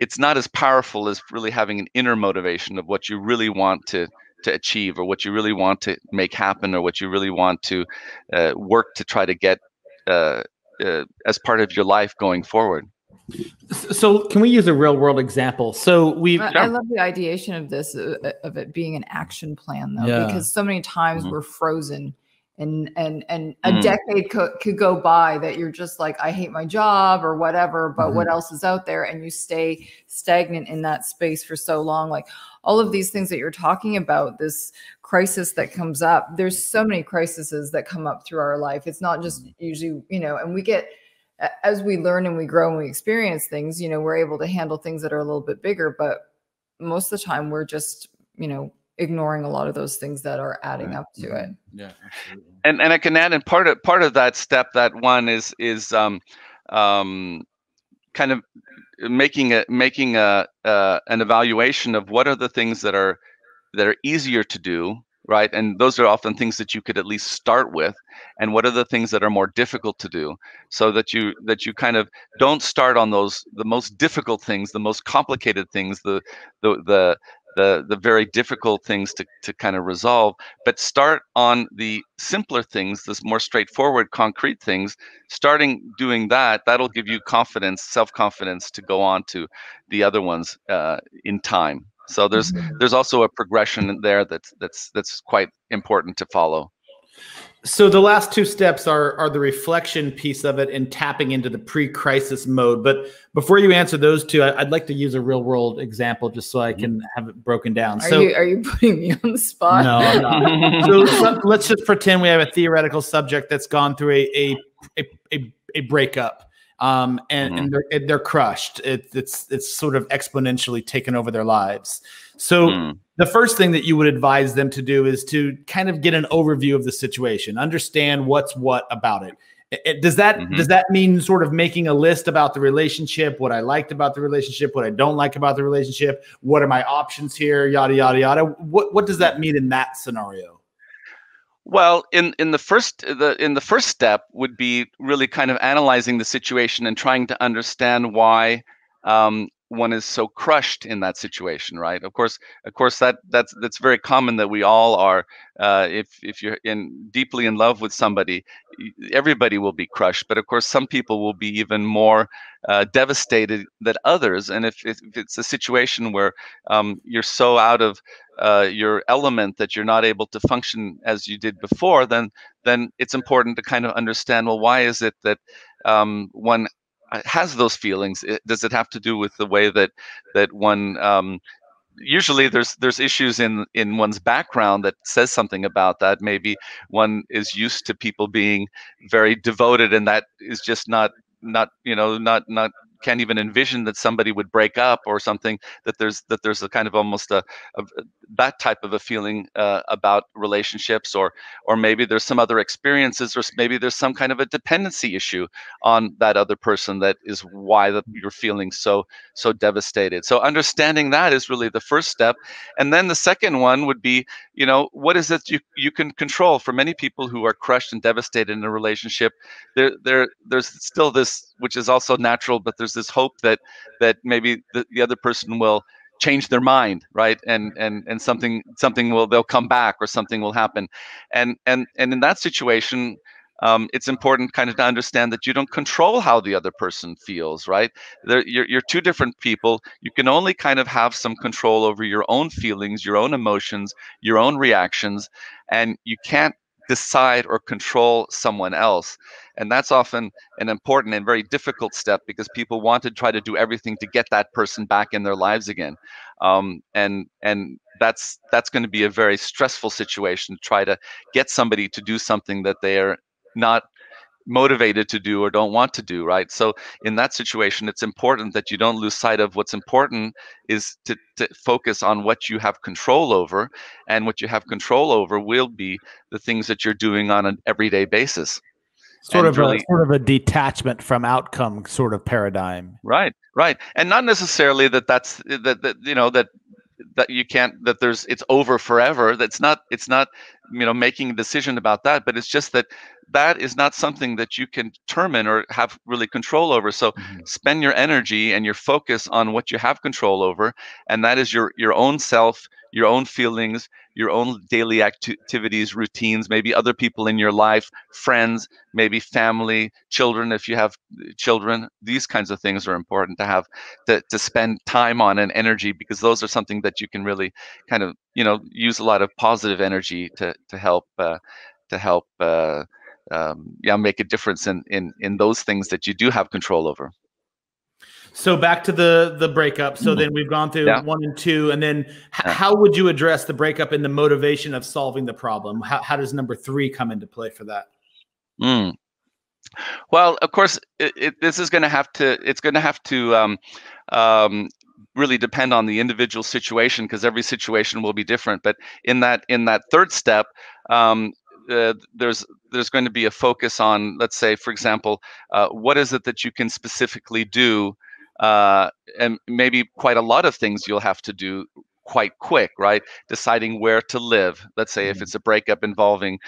it's not as powerful as really having an inner motivation of what you really want to to achieve or what you really want to make happen or what you really want to uh, work to try to get uh, uh, as part of your life going forward so can we use a real world example so we I, I, love the ideation of this uh, of it being an action plan though yeah. because so many times mm-hmm. we're frozen and and and a Mm. decade co- could go by that you're just like i hate my job or whatever but Mhm. what else is out there and you stay stagnant in that space for so long like all of these things that you're talking about this crisis that comes up there's so many crises that come up through our life it's not just usually you know and we get as we learn and we grow and we experience things you know we're able to handle things that are a little bit bigger but most of the time we're just you know ignoring a lot of those things that are adding Right. up to it. Yeah, absolutely. and and I can add in part of part of that step that one is is um um kind of making a making a uh, an evaluation of what are the things that are that are easier to do right? And those are often things that you could at least start with. And what are the things that are more difficult to do? So that you that you kind of don't start on those the most difficult things the most complicated things the the the the, the very difficult things to, to kind of resolve but start on the simpler things the more straightforward concrete things. Starting doing that that'll give you confidence self-confidence to go on to the other ones uh, in time. So there's there's also a progression there that's that's that's quite important to follow So the last two steps are are the reflection piece of it and tapping into the pre-crisis mode. But before you answer those two, I, would like to use a real world example just so I can have it broken down. are so you are you putting me on the spot no, I'm not. so some- let's just pretend we have a theoretical subject that's gone through a a a, a, a breakup, um, and, and they're and they're crushed. It, it's it's sort of exponentially taken over their lives. So Hmm. The first thing that you would advise them to do is to kind of get an overview of the situation, understand what's what about it. It- does that Mhm. does that mean sort of making a list about the relationship, what I liked about the relationship, what I don't like about the relationship, what are my options here, yada yada yada? What what does that mean in that scenario? Well, in in the first the in the first step would be really kind of analyzing the situation and trying to understand why um, one is so crushed in that situation, right? Of course, of course that that's that's very common that we all are. Uh, if if you're in deeply in love with somebody, everybody will be crushed. But of course, some people will be even more uh, devastated than others. And if, if it's a situation where um, you're so out of uh, your element that you're not able to function as you did before, then then it's important to kind of understand. Well, why is it that um, one has those feelings? Does it have to do with the way that that one um, usually there's there's issues in in one's background that says something about that maybe one is used to people being very devoted and that is just not not you know not not can't even envision that somebody would break up or something that there's that there's a kind of almost a, a that type of a feeling uh, about relationships or or maybe there's some other experiences or maybe there's some kind of a dependency issue on that other person that is why that you're feeling so so devastated. So understanding that is really the first step. And then the second one would be you know what is it you you can control? For many people who are crushed and devastated in a relationship there there there's still this which is also natural but there's this hope that that maybe the, the other person will change their mind right? And and and something something will they'll come back or something will happen. And and and in that situation um, it's important kind of to understand that you don't control how the other person feels right? There, you're, you're two different people. You can only kind of have some control over your own feelings your own emotions your own reactions and you can't decide or control someone else. And that's often an important and very difficult step because people want to try to do everything to get that person back in their lives again. Um, and and that's that's going to be a very stressful situation to try to get somebody to do something that they are not motivated to do or don't want to do right? So in that situation it's important that you don't lose sight of what's important is to, to focus on what you have control over and what you have control over will be the things that you're doing on an everyday basis. Sort And of really- a sort of a detachment from outcome sort of paradigm. right right. And not necessarily that that's that, that you know that that you can't that there's it's over forever that's not it's not you know making a decision about that but it's just that that is not something that you can determine or have really control over. So mm-hmm. spend your energy and your focus on what you have control over and that is your your own self your own feelings your own daily activities routines maybe other people in your life friends maybe family children if you have uh, children these kinds of things are important to have to, to spend time on and energy because those are something that you can really kind of you know use a lot of positive energy to to help uh, to help uh, um, yeah make a difference in in in those things that you do have control over. So back to the the breakup. So mm-hmm. then we've gone through yeah. one and two, and then h- yeah. how would you address the breakup and the motivation of solving the problem? How how does number three come into play for that? Mm. Well, of course, it, it, this is going to have to. It's going to have to um, um, really depend on the individual situation because every situation will be different. But in that in that third step, um, uh, there's there's going to be a focus on, let's say, for example, uh, what is it that you can specifically do, uh, and maybe quite a lot of things you'll have to do quite quick, right? Deciding where to live. Let's say mm-hmm. if it's a breakup involving,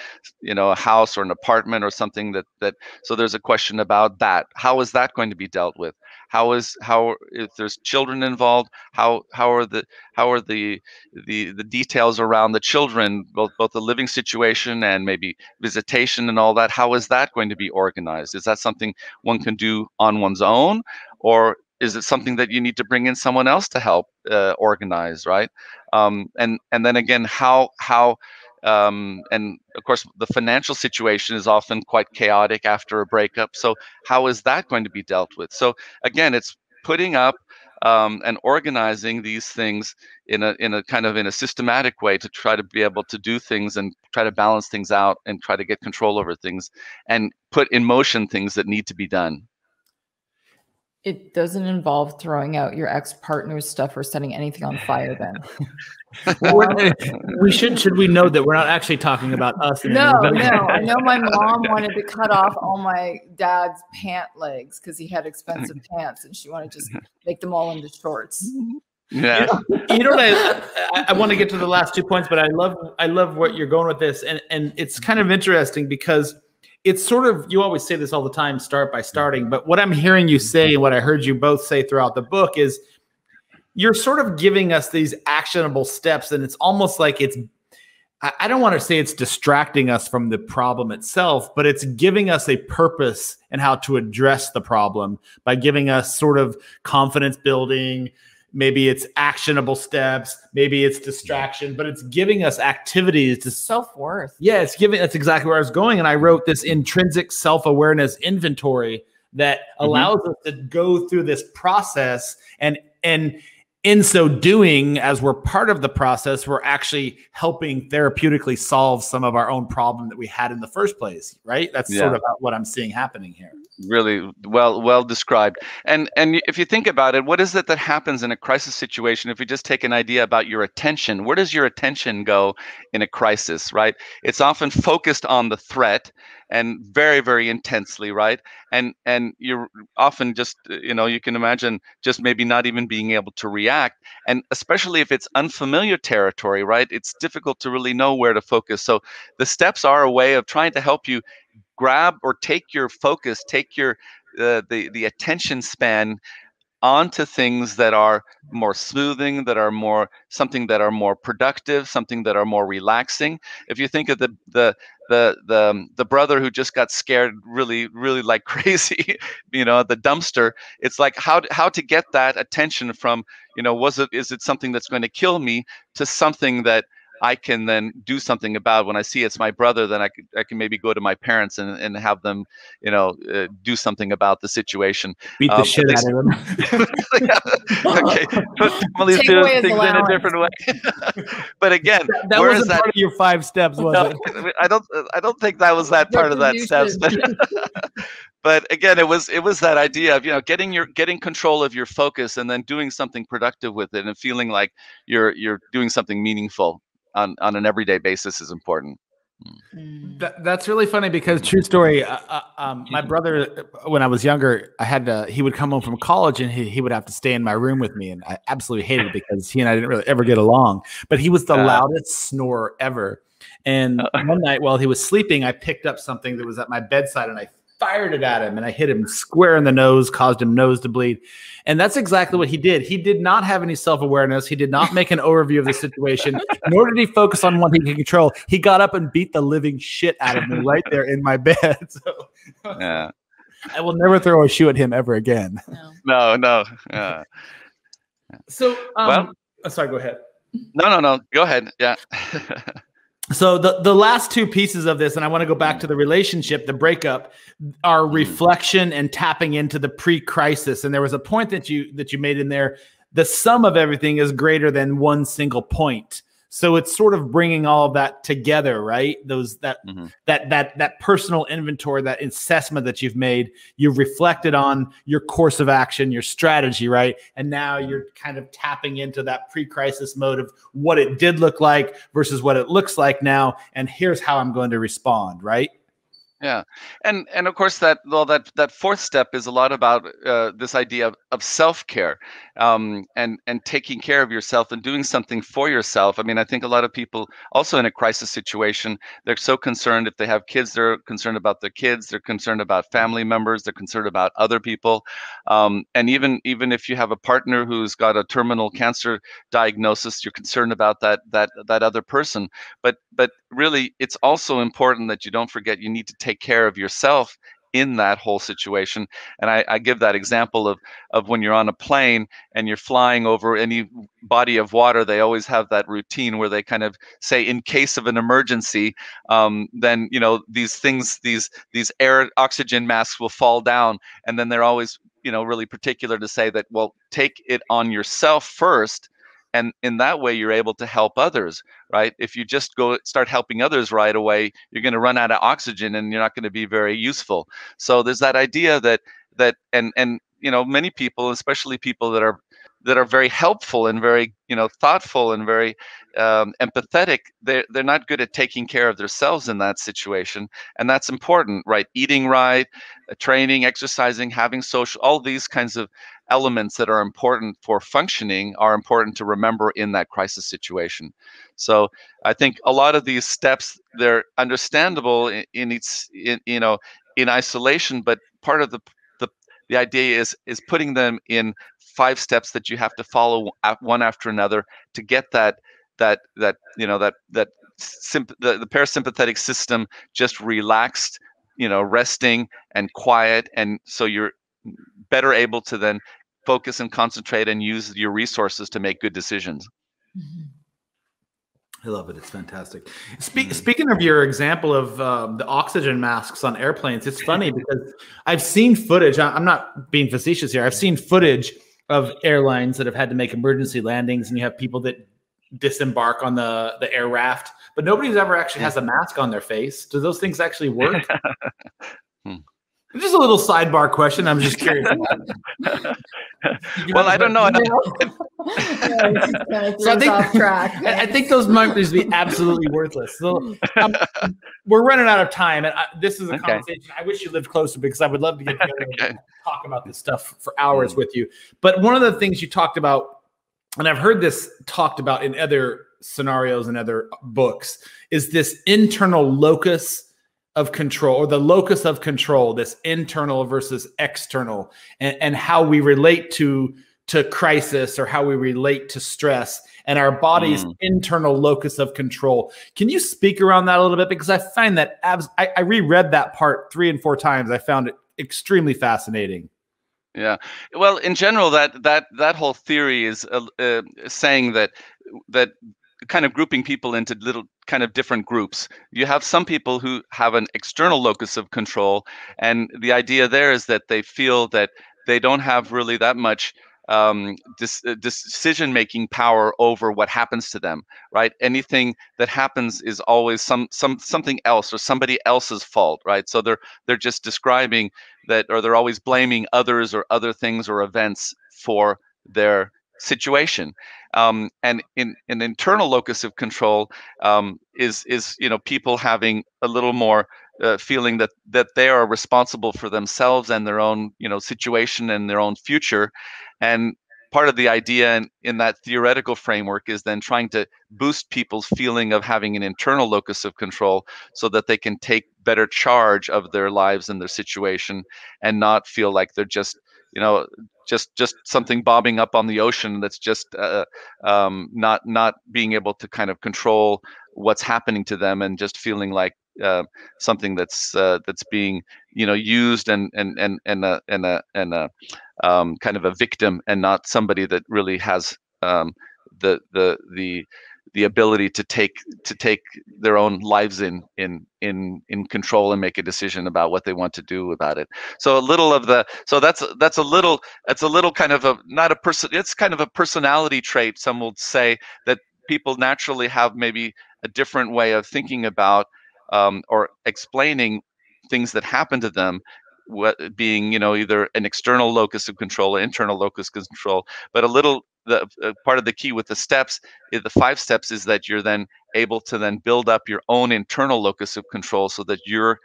you know, a house or an apartment or something that that. So there's a question about that. How is that going to be dealt with? How is how if there's children involved? How how are the how are the the the details around the children, both both the living situation and maybe visitation and all that? How is that going to be organized? Is that something one can do on one's own, or is it something that you need to bring in someone else to help uh, organize right? Um, and and then again how how um, and of course the financial situation is often quite chaotic after a breakup so how is that going to be dealt with? So again it's putting up um, and organizing these things in a in a kind of in a systematic way to try to be able to do things and try to balance things out and try to get control over things and put in motion things that need to be done it doesn't involve throwing out your ex partner's stuff or setting anything on fire. Then we should should we know that we're not actually talking about us. No, no. I know my mom wanted to cut off all my dad's pant legs because he had expensive pants, and she wanted to just make them all into shorts. Yeah, you know, you know what I, I, I want to get to the last two points, but I love I love what you're going with this, and and it's kind of interesting because it's sort of you always say this all the time start by starting but what i'm hearing you say and what i heard you both say throughout the book is you're sort of giving us these actionable steps and it's almost like it's i don't want to say it's distracting us from the problem itself but it's giving us a purpose and how to address the problem by giving us sort of confidence building maybe it's actionable steps maybe it's distraction but it's giving us activities to self-worth yeah it's giving that's exactly where i was going and i wrote this intrinsic self-awareness inventory that mm-hmm. allows mm-hmm. us to go through this process and and in so doing, as we're part of the process, we're actually helping therapeutically solve some of our own problem that we had in the first place, right? That's yeah. sort of what I'm seeing happening here. Really well, well described. And and if you think about it, what is it that happens in a crisis situation? If we just take an idea about your attention, where does your attention go in a crisis, right? It's often focused on the threat and very very intensely right? And and you're often just uh, you know you can imagine just maybe not even being able to react and especially if it's unfamiliar territory right? It's difficult to really know where to focus. So the steps are a way of trying to help you grab or take your focus take your uh, the the attention span onto things that are more smoothing that are more something that are more productive something that are more relaxing. If you think of the the the the um, the brother who just got scared really really like crazy you know the dumpster it's like how how to get that attention from you know was it is it something that's going to kill me to something that I can then do something about. When I see it's my brother, then I can, I can maybe go to my parents and, and have them, you know, uh, do something about the situation. Beat the um, shit out of them. okay, put families do things in a different way. but again, that, that wasn't that? part of your five steps, was no, it? I don't. I don't think that was that part of that steps. But, but again, it was it was that idea of you know getting your getting control of your focus and then doing something productive with it and feeling like you're you're doing something meaningful on, on an everyday basis is important. Hmm. That, that's really funny because true story. Uh, uh, um, my brother, when I was younger, I had to. He would come home from college and he, he would have to stay in my room with me, and I absolutely hated it because he and I didn't really ever get along. But he was the uh, loudest snorer ever. And uh, one night while he was sleeping, I picked up something that was at my bedside and I fired it at him and I hit him square in the nose, caused him nose to bleed. And that's exactly what he did. He did not have any self awareness. He did not make an overview of the situation, nor did he focus on what he could control. He got up and beat the living shit out of me right there in my bed. So, yeah. I will never throw a shoe at him ever again. No, no. no. Yeah. So, um, well, oh, sorry, go ahead. No, no, no. Go ahead. Yeah. So the the last two pieces of this and i want to go back to the relationship the breakup are mm. reflection and tapping into the pre-crisis and there was a point that you that you made in there the sum of everything is greater than one single point so it's sort of bringing all of that together, right? Those that mm-hmm. that that that personal inventory, that assessment that you've made, you've reflected on your course of action, your strategy, right? And now you're kind of tapping into that pre-crisis mode of what it did look like versus what it looks like now, and here's how I'm going to respond, right? Yeah, and and of course that well that that fourth step is a lot about uh, this idea of, of self care, um, and and taking care of yourself and doing something for yourself. I mean, I think a lot of people also in a crisis situation they're so concerned if they have kids, they're concerned about their kids, they're concerned about family members, they're concerned about other people, um, and even even if you have a partner who's got a terminal cancer diagnosis, you're concerned about that that that other person. But but really, it's also important that you don't forget you need to take take care of yourself in that whole situation. And I, I, give that example of of when you're on a plane and you're flying over any body of water. They always have that routine where they kind of say, in case of an emergency, um, then you know these things, these these air oxygen masks will fall down, and then they're always you know really particular to say that well, take it on yourself first and in that way you're able to help others right? If you just go start helping others right away you're going to run out of oxygen and you're not going to be very useful. So there's that idea that that and and you know many people especially people that are that are very helpful and very you know thoughtful and very um, empathetic they're, they're not good at taking care of themselves in that situation and that's important right? Eating right uh, training exercising having social all these kinds of elements that are important for functioning are important to remember in that crisis situation. So i think a lot of these steps they're understandable in, in its in, you know in isolation but part of the the, the idea is is putting them in five steps that you have to follow one after another to get that that that you know that that simp- the, the parasympathetic system just relaxed you know resting and quiet and so you're better able to then focus and concentrate and use your resources to make good decisions mm-hmm. I love it. It's fantastic. Spe- speaking of your example of um, the oxygen masks on airplanes, it's funny because I've seen footage. I'm not being facetious here. I've seen footage of airlines that have had to make emergency landings, and you have people that disembark on the the air raft, but nobody's ever actually has a mask on their face. Do those things actually work? hmm. Just a little sidebar question. I'm just curious. well, I don't know. so I think, I think those might just be absolutely worthless. So, um, we're running out of time, and I, this is a okay. conversation. I wish you lived closer because I would love to get together okay. and talk about this stuff for hours mm. with you. But one of the things you talked about, and I've heard this talked about in other scenarios and other books, is this internal locus of control or the locus of control this internal versus external and, and how we relate to to crisis or how we relate to stress and our body's mm. internal locus of control. Can you speak around that a little bit? Because i find that abs- I, I reread that part three and four times. I found it extremely fascinating. Yeah. Well in general that that that whole theory is uh, uh, saying that that kind of grouping people into little kind of different groups. You have some people who have an external locus of control, and the idea there is that they feel that they don't have really that much um, dis- uh, decision making power over what happens to them right anything that happens is always some some something else or somebody else's fault right so they're they're just describing that or they're always blaming others or other things or events for their situation. Um, and in an internal locus of control um, is is you know people having a little more uh, feeling that that they are responsible for themselves and their own you know situation and their own future. And part of the idea in, in that theoretical framework is then trying to boost people's feeling of having an internal locus of control so that they can take better charge of their lives and their situation and not feel like they're just you know just just something bobbing up on the ocean that's just uh, um, not not being able to kind of control what's happening to them and just feeling like uh, something that's uh, that's being you know used and and and and a and a and a um, kind of a victim and not somebody that really has um, the the the the ability to take to take their own lives in in in in control and make a decision about what they want to do about it. So a little of the so that's that's a little that's a little kind of a not a person it's kind of a personality trait some will say that people naturally have maybe a different way of thinking about um, or explaining things that happen to them what being you know either an external locus of control or internal locus control but a little the uh, part of the key with the steps the five steps is that you're then able to then build up your own internal locus of control so that you're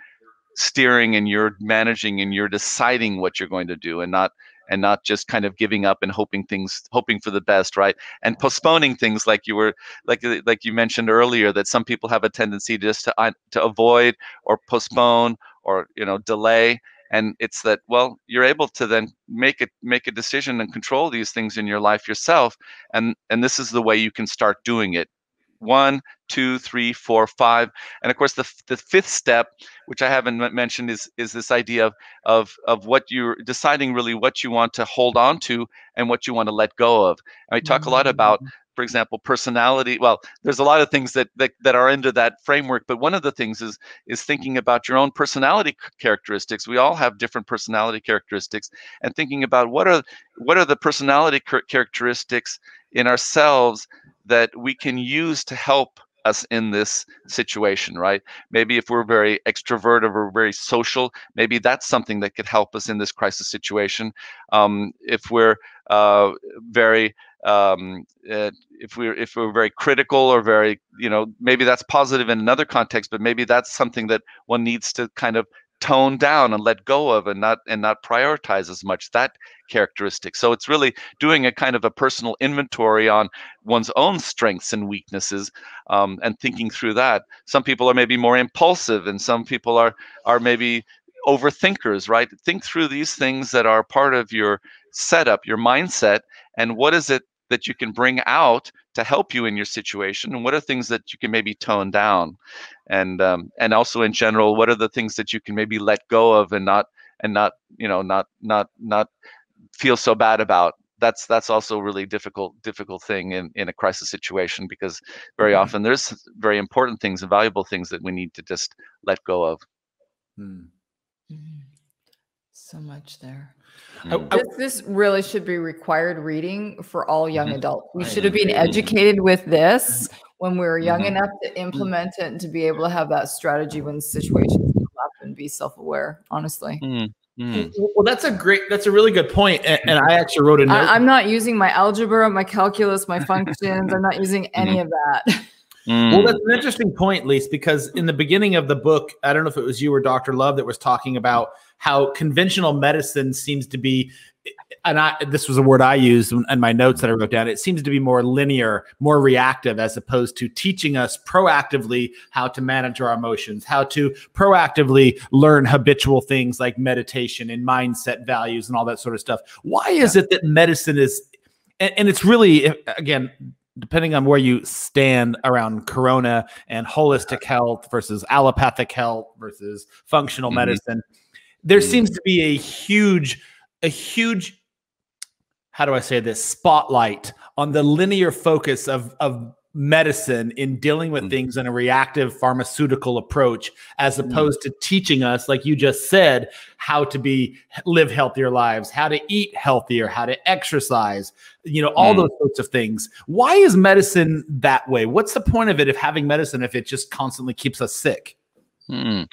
steering and you're managing and you're deciding what you're going to do and not and not just kind of giving up and hoping things hoping for the best right? And postponing things like you were like uh, like you mentioned earlier that some people have a tendency just to uh, to avoid or postpone or you know delay and it's that well you're able to then make it make a decision and control these things in your life yourself and and this is the way you can start doing it. One two three four five and of course the, the fifth step which i haven't mentioned is is this idea of of of what you're deciding really what you want to hold on to and what you want to let go of. And we talk a lot about mm-hmm for example personality well there's a lot of things that, that that are into that framework but one of the things is is thinking about your own personality characteristics we all have different personality characteristics and thinking about what are what are the personality characteristics in ourselves that we can use to help us in this situation, right? Maybe if we're very extroverted or very social, maybe that's something that could help us in this crisis situation. Um, if we're uh, very um, uh, if we're if we're very critical or very you know maybe that's positive in another context but maybe that's something that one needs to kind of tone down and let go of and not and not prioritize as much that characteristic. So it's really doing a kind of a personal inventory on one's own strengths and weaknesses um, and thinking through that. Some people are maybe more impulsive and some people are are maybe overthinkers right? Think through these things that are part of your setup your mindset and what is it that you can bring out to help you in your situation and what are things that you can maybe tone down and um, and also in general what are the things that you can maybe let go of and not and not you know not not not feel so bad about that's that's also really difficult difficult thing in in a crisis situation because very mm-hmm. often there's very important things and valuable things that we need to just let go of mm. So much there Mm. This, this, really should be required reading for all young mm-hmm. adults. We should have been educated with this when we were young mm-hmm. enough to mm. implement it and to be able to have that strategy when situations come up and be self-aware. Honestly. Mm. Mm. Well, that's a great, that's a really good point. And, and I actually wrote a note. I, am not using my algebra, my calculus, my functions. I'm not using any mm. of that. Mm. Well, that's an interesting point, Lise, because in the beginning of the book, I don't know if it was you or Dr. Love that was talking about how conventional medicine seems to be and I, this was a word I used in my notes that I wrote down. It seems to be more linear, more reactive, as opposed to teaching us proactively how to manage our emotions, how to proactively learn habitual things like meditation and mindset values and all that sort of stuff. Why is it that medicine is, and, and it's really, again, depending on where you stand around corona and holistic health versus allopathic health versus functional mm-hmm. medicine there seems to be a huge, a huge, how do I say this, spotlight on the linear focus of, of medicine in dealing with mm. things in a reactive pharmaceutical approach as mm. opposed mm. to teaching us like you just said how to be live healthier lives how to eat healthier how to exercise you know all mm. those sorts of things why is medicine that way what's the point of it of having medicine if it just constantly keeps us sick Hmm.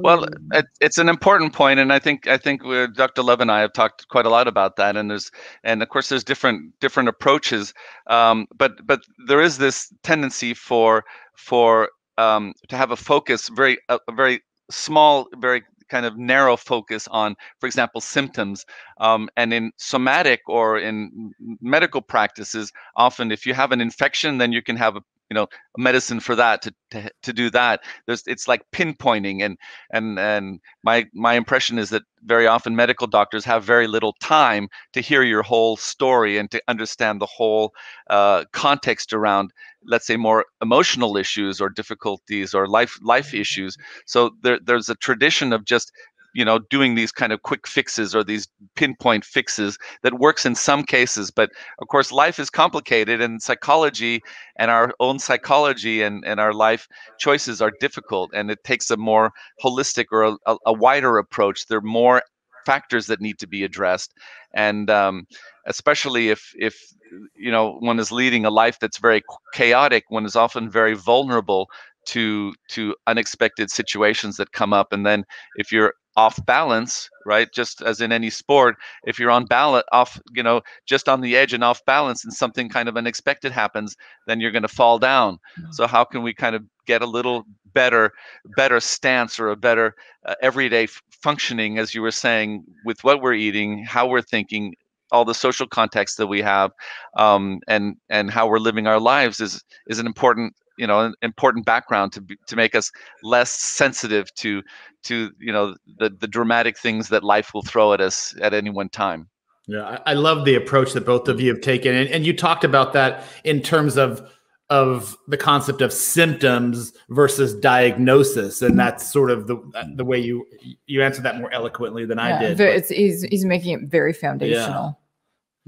Well, it, it's an important point, and I think I think Dr. Love and I have talked quite a lot about that. And there's and of course there's different different approaches, um, but but there is this tendency for for um, to have a focus very a, a very small, very kind of narrow focus on, for example, symptoms. Um, and in somatic or in medical practices, often if you have an infection, then you can have a you know medicine for that to, to to do that. There's it's like pinpointing and and and my my impression is that very often medical doctors have very little time to hear your whole story and to understand the whole uh, context around let's say more emotional issues or difficulties or life life issues. So there, there's a tradition of just you know doing these kind of quick fixes or these pinpoint fixes that works in some cases but of course life is complicated and psychology and our own psychology and, and our life choices are difficult and it takes a more holistic or a, a wider approach. There are more factors that need to be addressed and um, especially if if you know one is leading a life that's very chaotic one is often very vulnerable to to unexpected situations that come up and then if you're off balance right just as in any sport if you're on balance off you know just on the edge and off balance and something kind of unexpected happens then you're going to fall down mm-hmm. so how can we kind of get a little better better stance or a better uh, everyday f- functioning as you were saying with what we're eating how we're thinking all the social context that we have um, and and how we're living our lives is is an important you know an important background to be, to make us less sensitive to to you know the the dramatic things that life will throw at us at any one time. Yeah i, I love the approach that both of you have taken and, and you talked about that in terms of of the concept of symptoms versus diagnosis and that's sort of the uh, the way you you answered that more eloquently than yeah, i did it's he's, he's making it very foundational.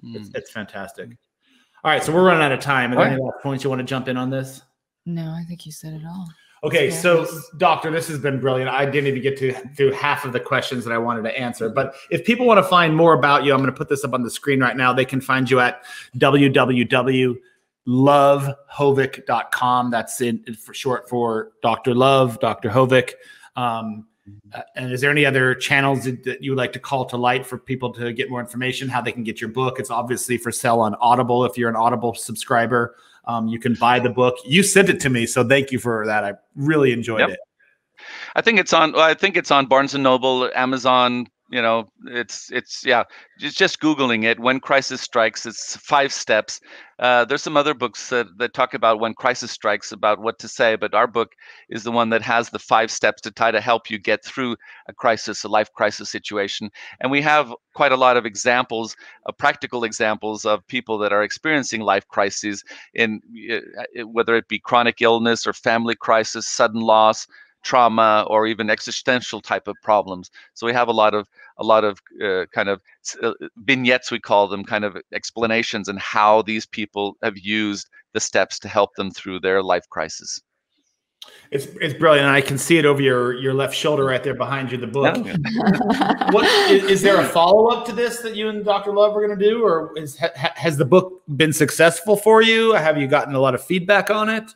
Yeah. it's, hmm. it's fantastic. All right so we're running out of time. And any last points you want to jump in on this no i think you said it all Okay, so doctor, this has been brilliant. I didn't even get to through half of the questions that I wanted to answer. But if people want to find more about you, I'm going to put this up on the screen right now. They can find you at www lovehovik.com. That's in for short for Dr. Love, Dr. Hovik. Um, uh, and is there any other channels that you would like to call to light for people to get more information, how they can get your book? It's obviously for sale on Audible. If you're an Audible subscriber, um, you can buy the book. You sent it to me, so thank you for that. I really enjoyed yep. it. I think it's on. I think it's on Barnes and Noble, Amazon, you know it's it's yeah it's just googling it when crisis strikes it's five steps. Uh, there's some other books that, that talk about when crisis strikes about what to say but our book is the one that has the five steps to try to help you get through a crisis a life crisis situation. And we have quite a lot of examples uh, practical examples of people that are experiencing life crises in uh, whether it be chronic illness or family crisis sudden loss trauma or even existential type of problems. So we have a lot of a lot of uh, kind of uh, vignettes we call them, kind of explanations and how these people have used the steps to help them through their life crisis. It's it's brilliant. I can see it over your your left shoulder right there behind you. The book. Yeah. what is, is, there a follow up to this that you and Dr. Love are going to do, or is, ha, has the book been successful for you? Have you gotten a lot of feedback on it?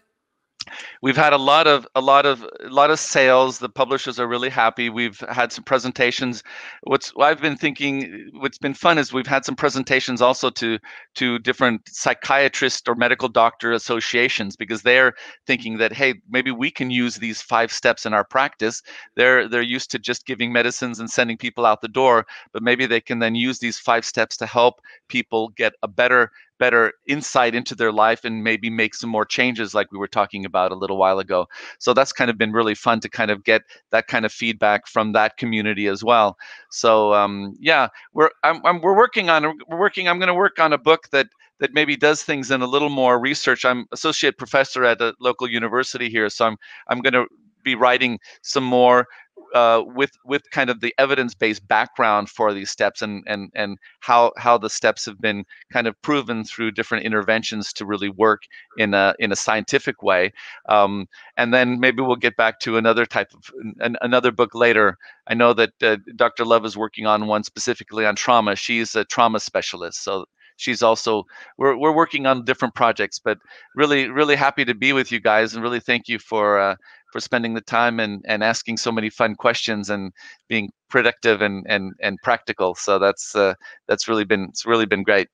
We've had a lot of a lot of a lot of sales. The publishers are really happy. We've had some presentations. What's what i've been thinking what's been fun is we've had some presentations also to to different psychiatrist or medical doctor associations because they're thinking that hey maybe we can use these five steps in our practice. They're they're used to just giving medicines and sending people out the door but maybe they can then use these five steps to help people get a better better insight into their life and maybe make some more changes like we were talking about a little while ago. So that's kind of been really fun to kind of get that kind of feedback from that community as well. So um, yeah we're I'm, I'm, we're working on we're working i'm going to work on a book that that maybe does things in a little more research. I'm associate professor at a local university here so i'm i'm going to be writing some more uh, with with kind of the evidence-based background for these steps and and and how how the steps have been kind of proven through different interventions to really work in a in a scientific way. Um, and then maybe we'll get back to another type of an, another book later. I know that uh, dr love is working on one specifically on trauma. She's a trauma specialist so she's also we're, we're working on different projects but really really happy to be with you guys and really thank you for uh, for spending the time and, and asking so many fun questions and being productive and and, and practical so that's uh, that's really been it's really been great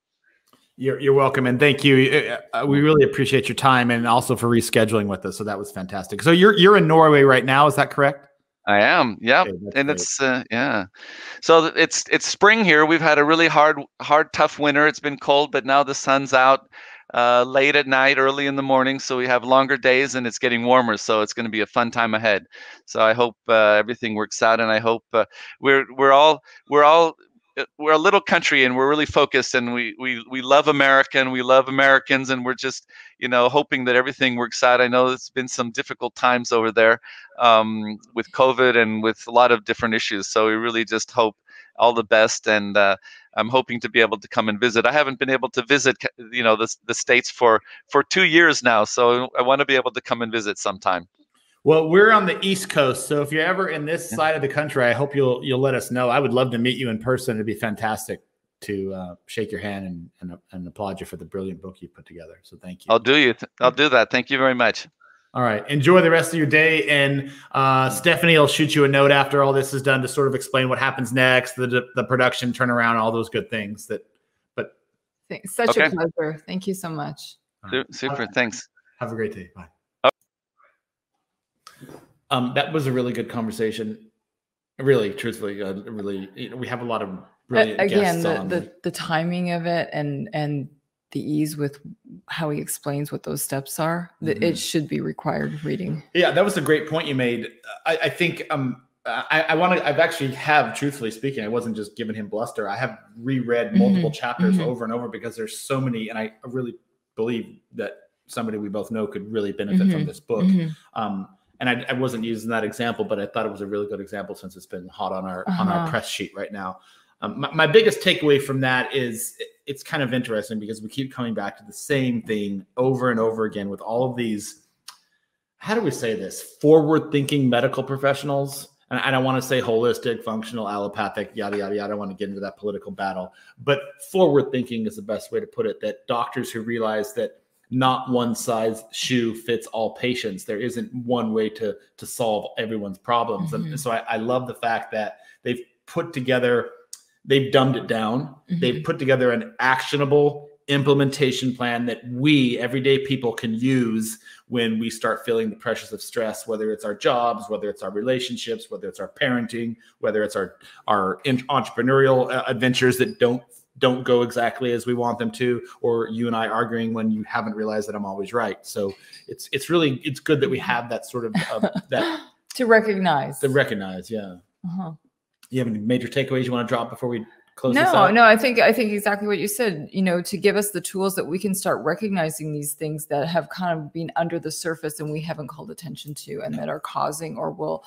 you're, you're welcome and thank you uh, uh, we really appreciate your time and also for rescheduling with us so that was fantastic so you're you're in norway right now is that correct I am. Yeah. Okay, and great. it's uh, yeah. So it's it's spring here. We've had a really hard hard tough winter. It's been cold, but now the sun's out uh, late at night, early in the morning. So we have longer days and it's getting warmer. So it's going to be a fun time ahead. So I hope uh, everything works out, and I hope uh, we're we're all we're all uh, we're a little country and we're really focused and we we we love America and we love Americans and we're just you know hoping that everything works out. I know it's been some difficult times over there um, with COVID and with a lot of different issues. So we really just hope all the best and uh, I'm hoping to be able to come and visit. I haven't been able to visit you know the the states for for two years now, so I want to be able to come and visit sometime. Well, we're on the East Coast, so if you're ever in this yeah. side of the country, I hope you'll you'll let us know. I would love to meet you in person. It'd be fantastic to uh, shake your hand and, and, and applaud you for the brilliant book you put together. So thank you. I'll do you. I'll do that. Thank you very much. All right. Enjoy the rest of your day, and uh, Stephanie will shoot you a note after all this is done to sort of explain what happens next, the the production turnaround, all those good things. That, but such okay. a pleasure. Thank you so much. Super. Thanks. Have a great day. Bye. Um, that was a really good conversation. Really, truthfully, uh, really, you know, we have a lot of brilliant again the, the the timing of it and and the ease with how he explains what those steps are. Mm-hmm. It should be required reading. Yeah, that was a great point you made. I, I think um, I, I want to. I've actually have, truthfully speaking, I wasn't just giving him bluster. I have reread mm-hmm. multiple mm-hmm. chapters mm-hmm. over and over because there's so many, and I really believe that somebody we both know could really benefit from mm-hmm. this book. Mm-hmm. Um, and I, I, wasn't using that example, but I thought it was a really good example since it's been hot on our uh-huh. on our uh-huh. press sheet right now. Um, my, my, biggest takeaway from that is it's kind of interesting because we keep coming back to the same thing over and over again with all of these. How do we say this? Forward-thinking medical professionals, and I don't want to say holistic, functional, allopathic, yada yada yada. I don't want to get into that political battle, but forward-thinking is the best way to put it. That doctors who realize that not one size shoe fits all patients. There isn't one way to to solve everyone's problems. Mm-hmm. And so I, I, love the fact that they've put together, they've dumbed it down. Mm-hmm. They've put together an actionable implementation plan that we everyday people can use when we start feeling the pressures of stress whether it's our jobs whether it's our relationships whether it's our parenting whether it's our our entrepreneurial uh, adventures that don't don't go exactly as we want them to, or you and I arguing when you haven't realized that I'm always right. So it's it's really it's good that we have that sort of uh, that to recognize to recognize. Yeah. Uh-huh. You have any major takeaways you want to drop before we close? No, no. I think I think exactly what you said. You know, to give us the tools that we can start recognizing these things that have kind of been under the surface and we haven't called attention to, and that are causing or will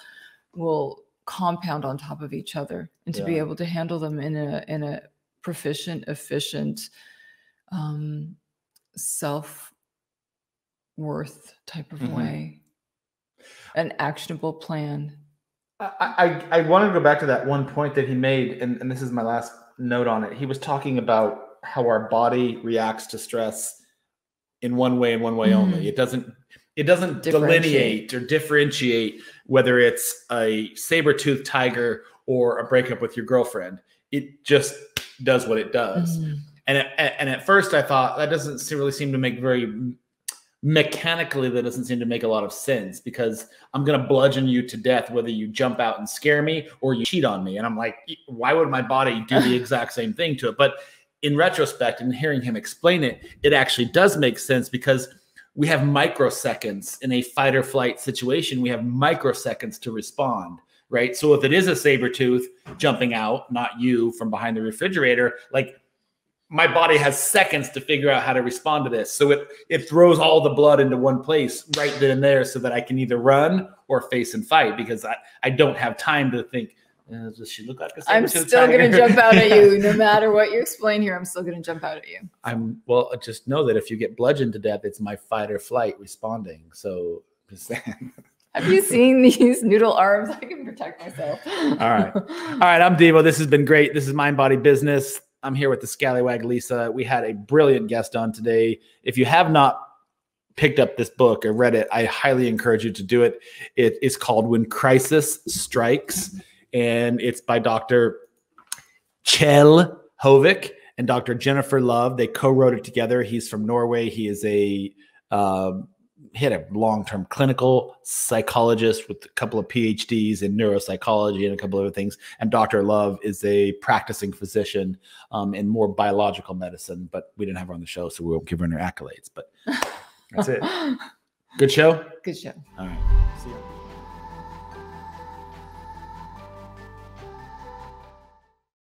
will compound on top of each other, and to yeah. be able to handle them in a in a proficient, efficient, um, self worth type of mm-hmm. way, an actionable plan. I, I, I want to go back to that one point that he made, and, and this is my last note on it. He was talking about how our body reacts to stress in one way and one way mm-hmm. only. It doesn't it doesn't delineate or differentiate whether it's a saber-toothed tiger or a breakup with your girlfriend. It just does what it does. Mm-hmm. And at, and at first, I thought that doesn't really seem to make very mechanically that doesn't seem to make a lot of sense because I'm going to bludgeon you to death whether you jump out and scare me or you cheat on me. And I'm like, why would my body do the exact same thing to it? But in retrospect and hearing him explain it, it actually does make sense because we have microseconds in a fight or flight situation. We have microseconds to respond right? So if it is a saber tooth jumping out, not you from behind the refrigerator, like my body has seconds to figure out how to respond to this. So it it throws all the blood into one place right then and there so that I can either run or face and fight because I, I don't have time to think, uh, does she look like a I'm still going to jump out at you. No matter what you explain here, I'm still going to jump out at you. I'm well, just know that if you get bludgeoned to death, it's my fight or flight responding. So just. Have you seen these noodle arms? I can protect myself. All right. All right. I'm Devo. This has been great. This is Mind Body Business. I'm here with the Scallywag Lisa. We had a brilliant guest on today. If you have not picked up this book or read it, I highly encourage you to do it. It is called When Crisis Strikes, and it's by Dr. Kjell Hovik and Dr. Jennifer Love. They co-wrote it together. He's from Norway. He is a uh, he had a long-term clinical psychologist with a couple of PhDs in neuropsychology and a couple of other things. And Dr. Love is a practicing physician um, in more biological medicine, but we didn't have her on the show, so we won't give her any accolades. But that's it. Good show. Good show. All right. See you.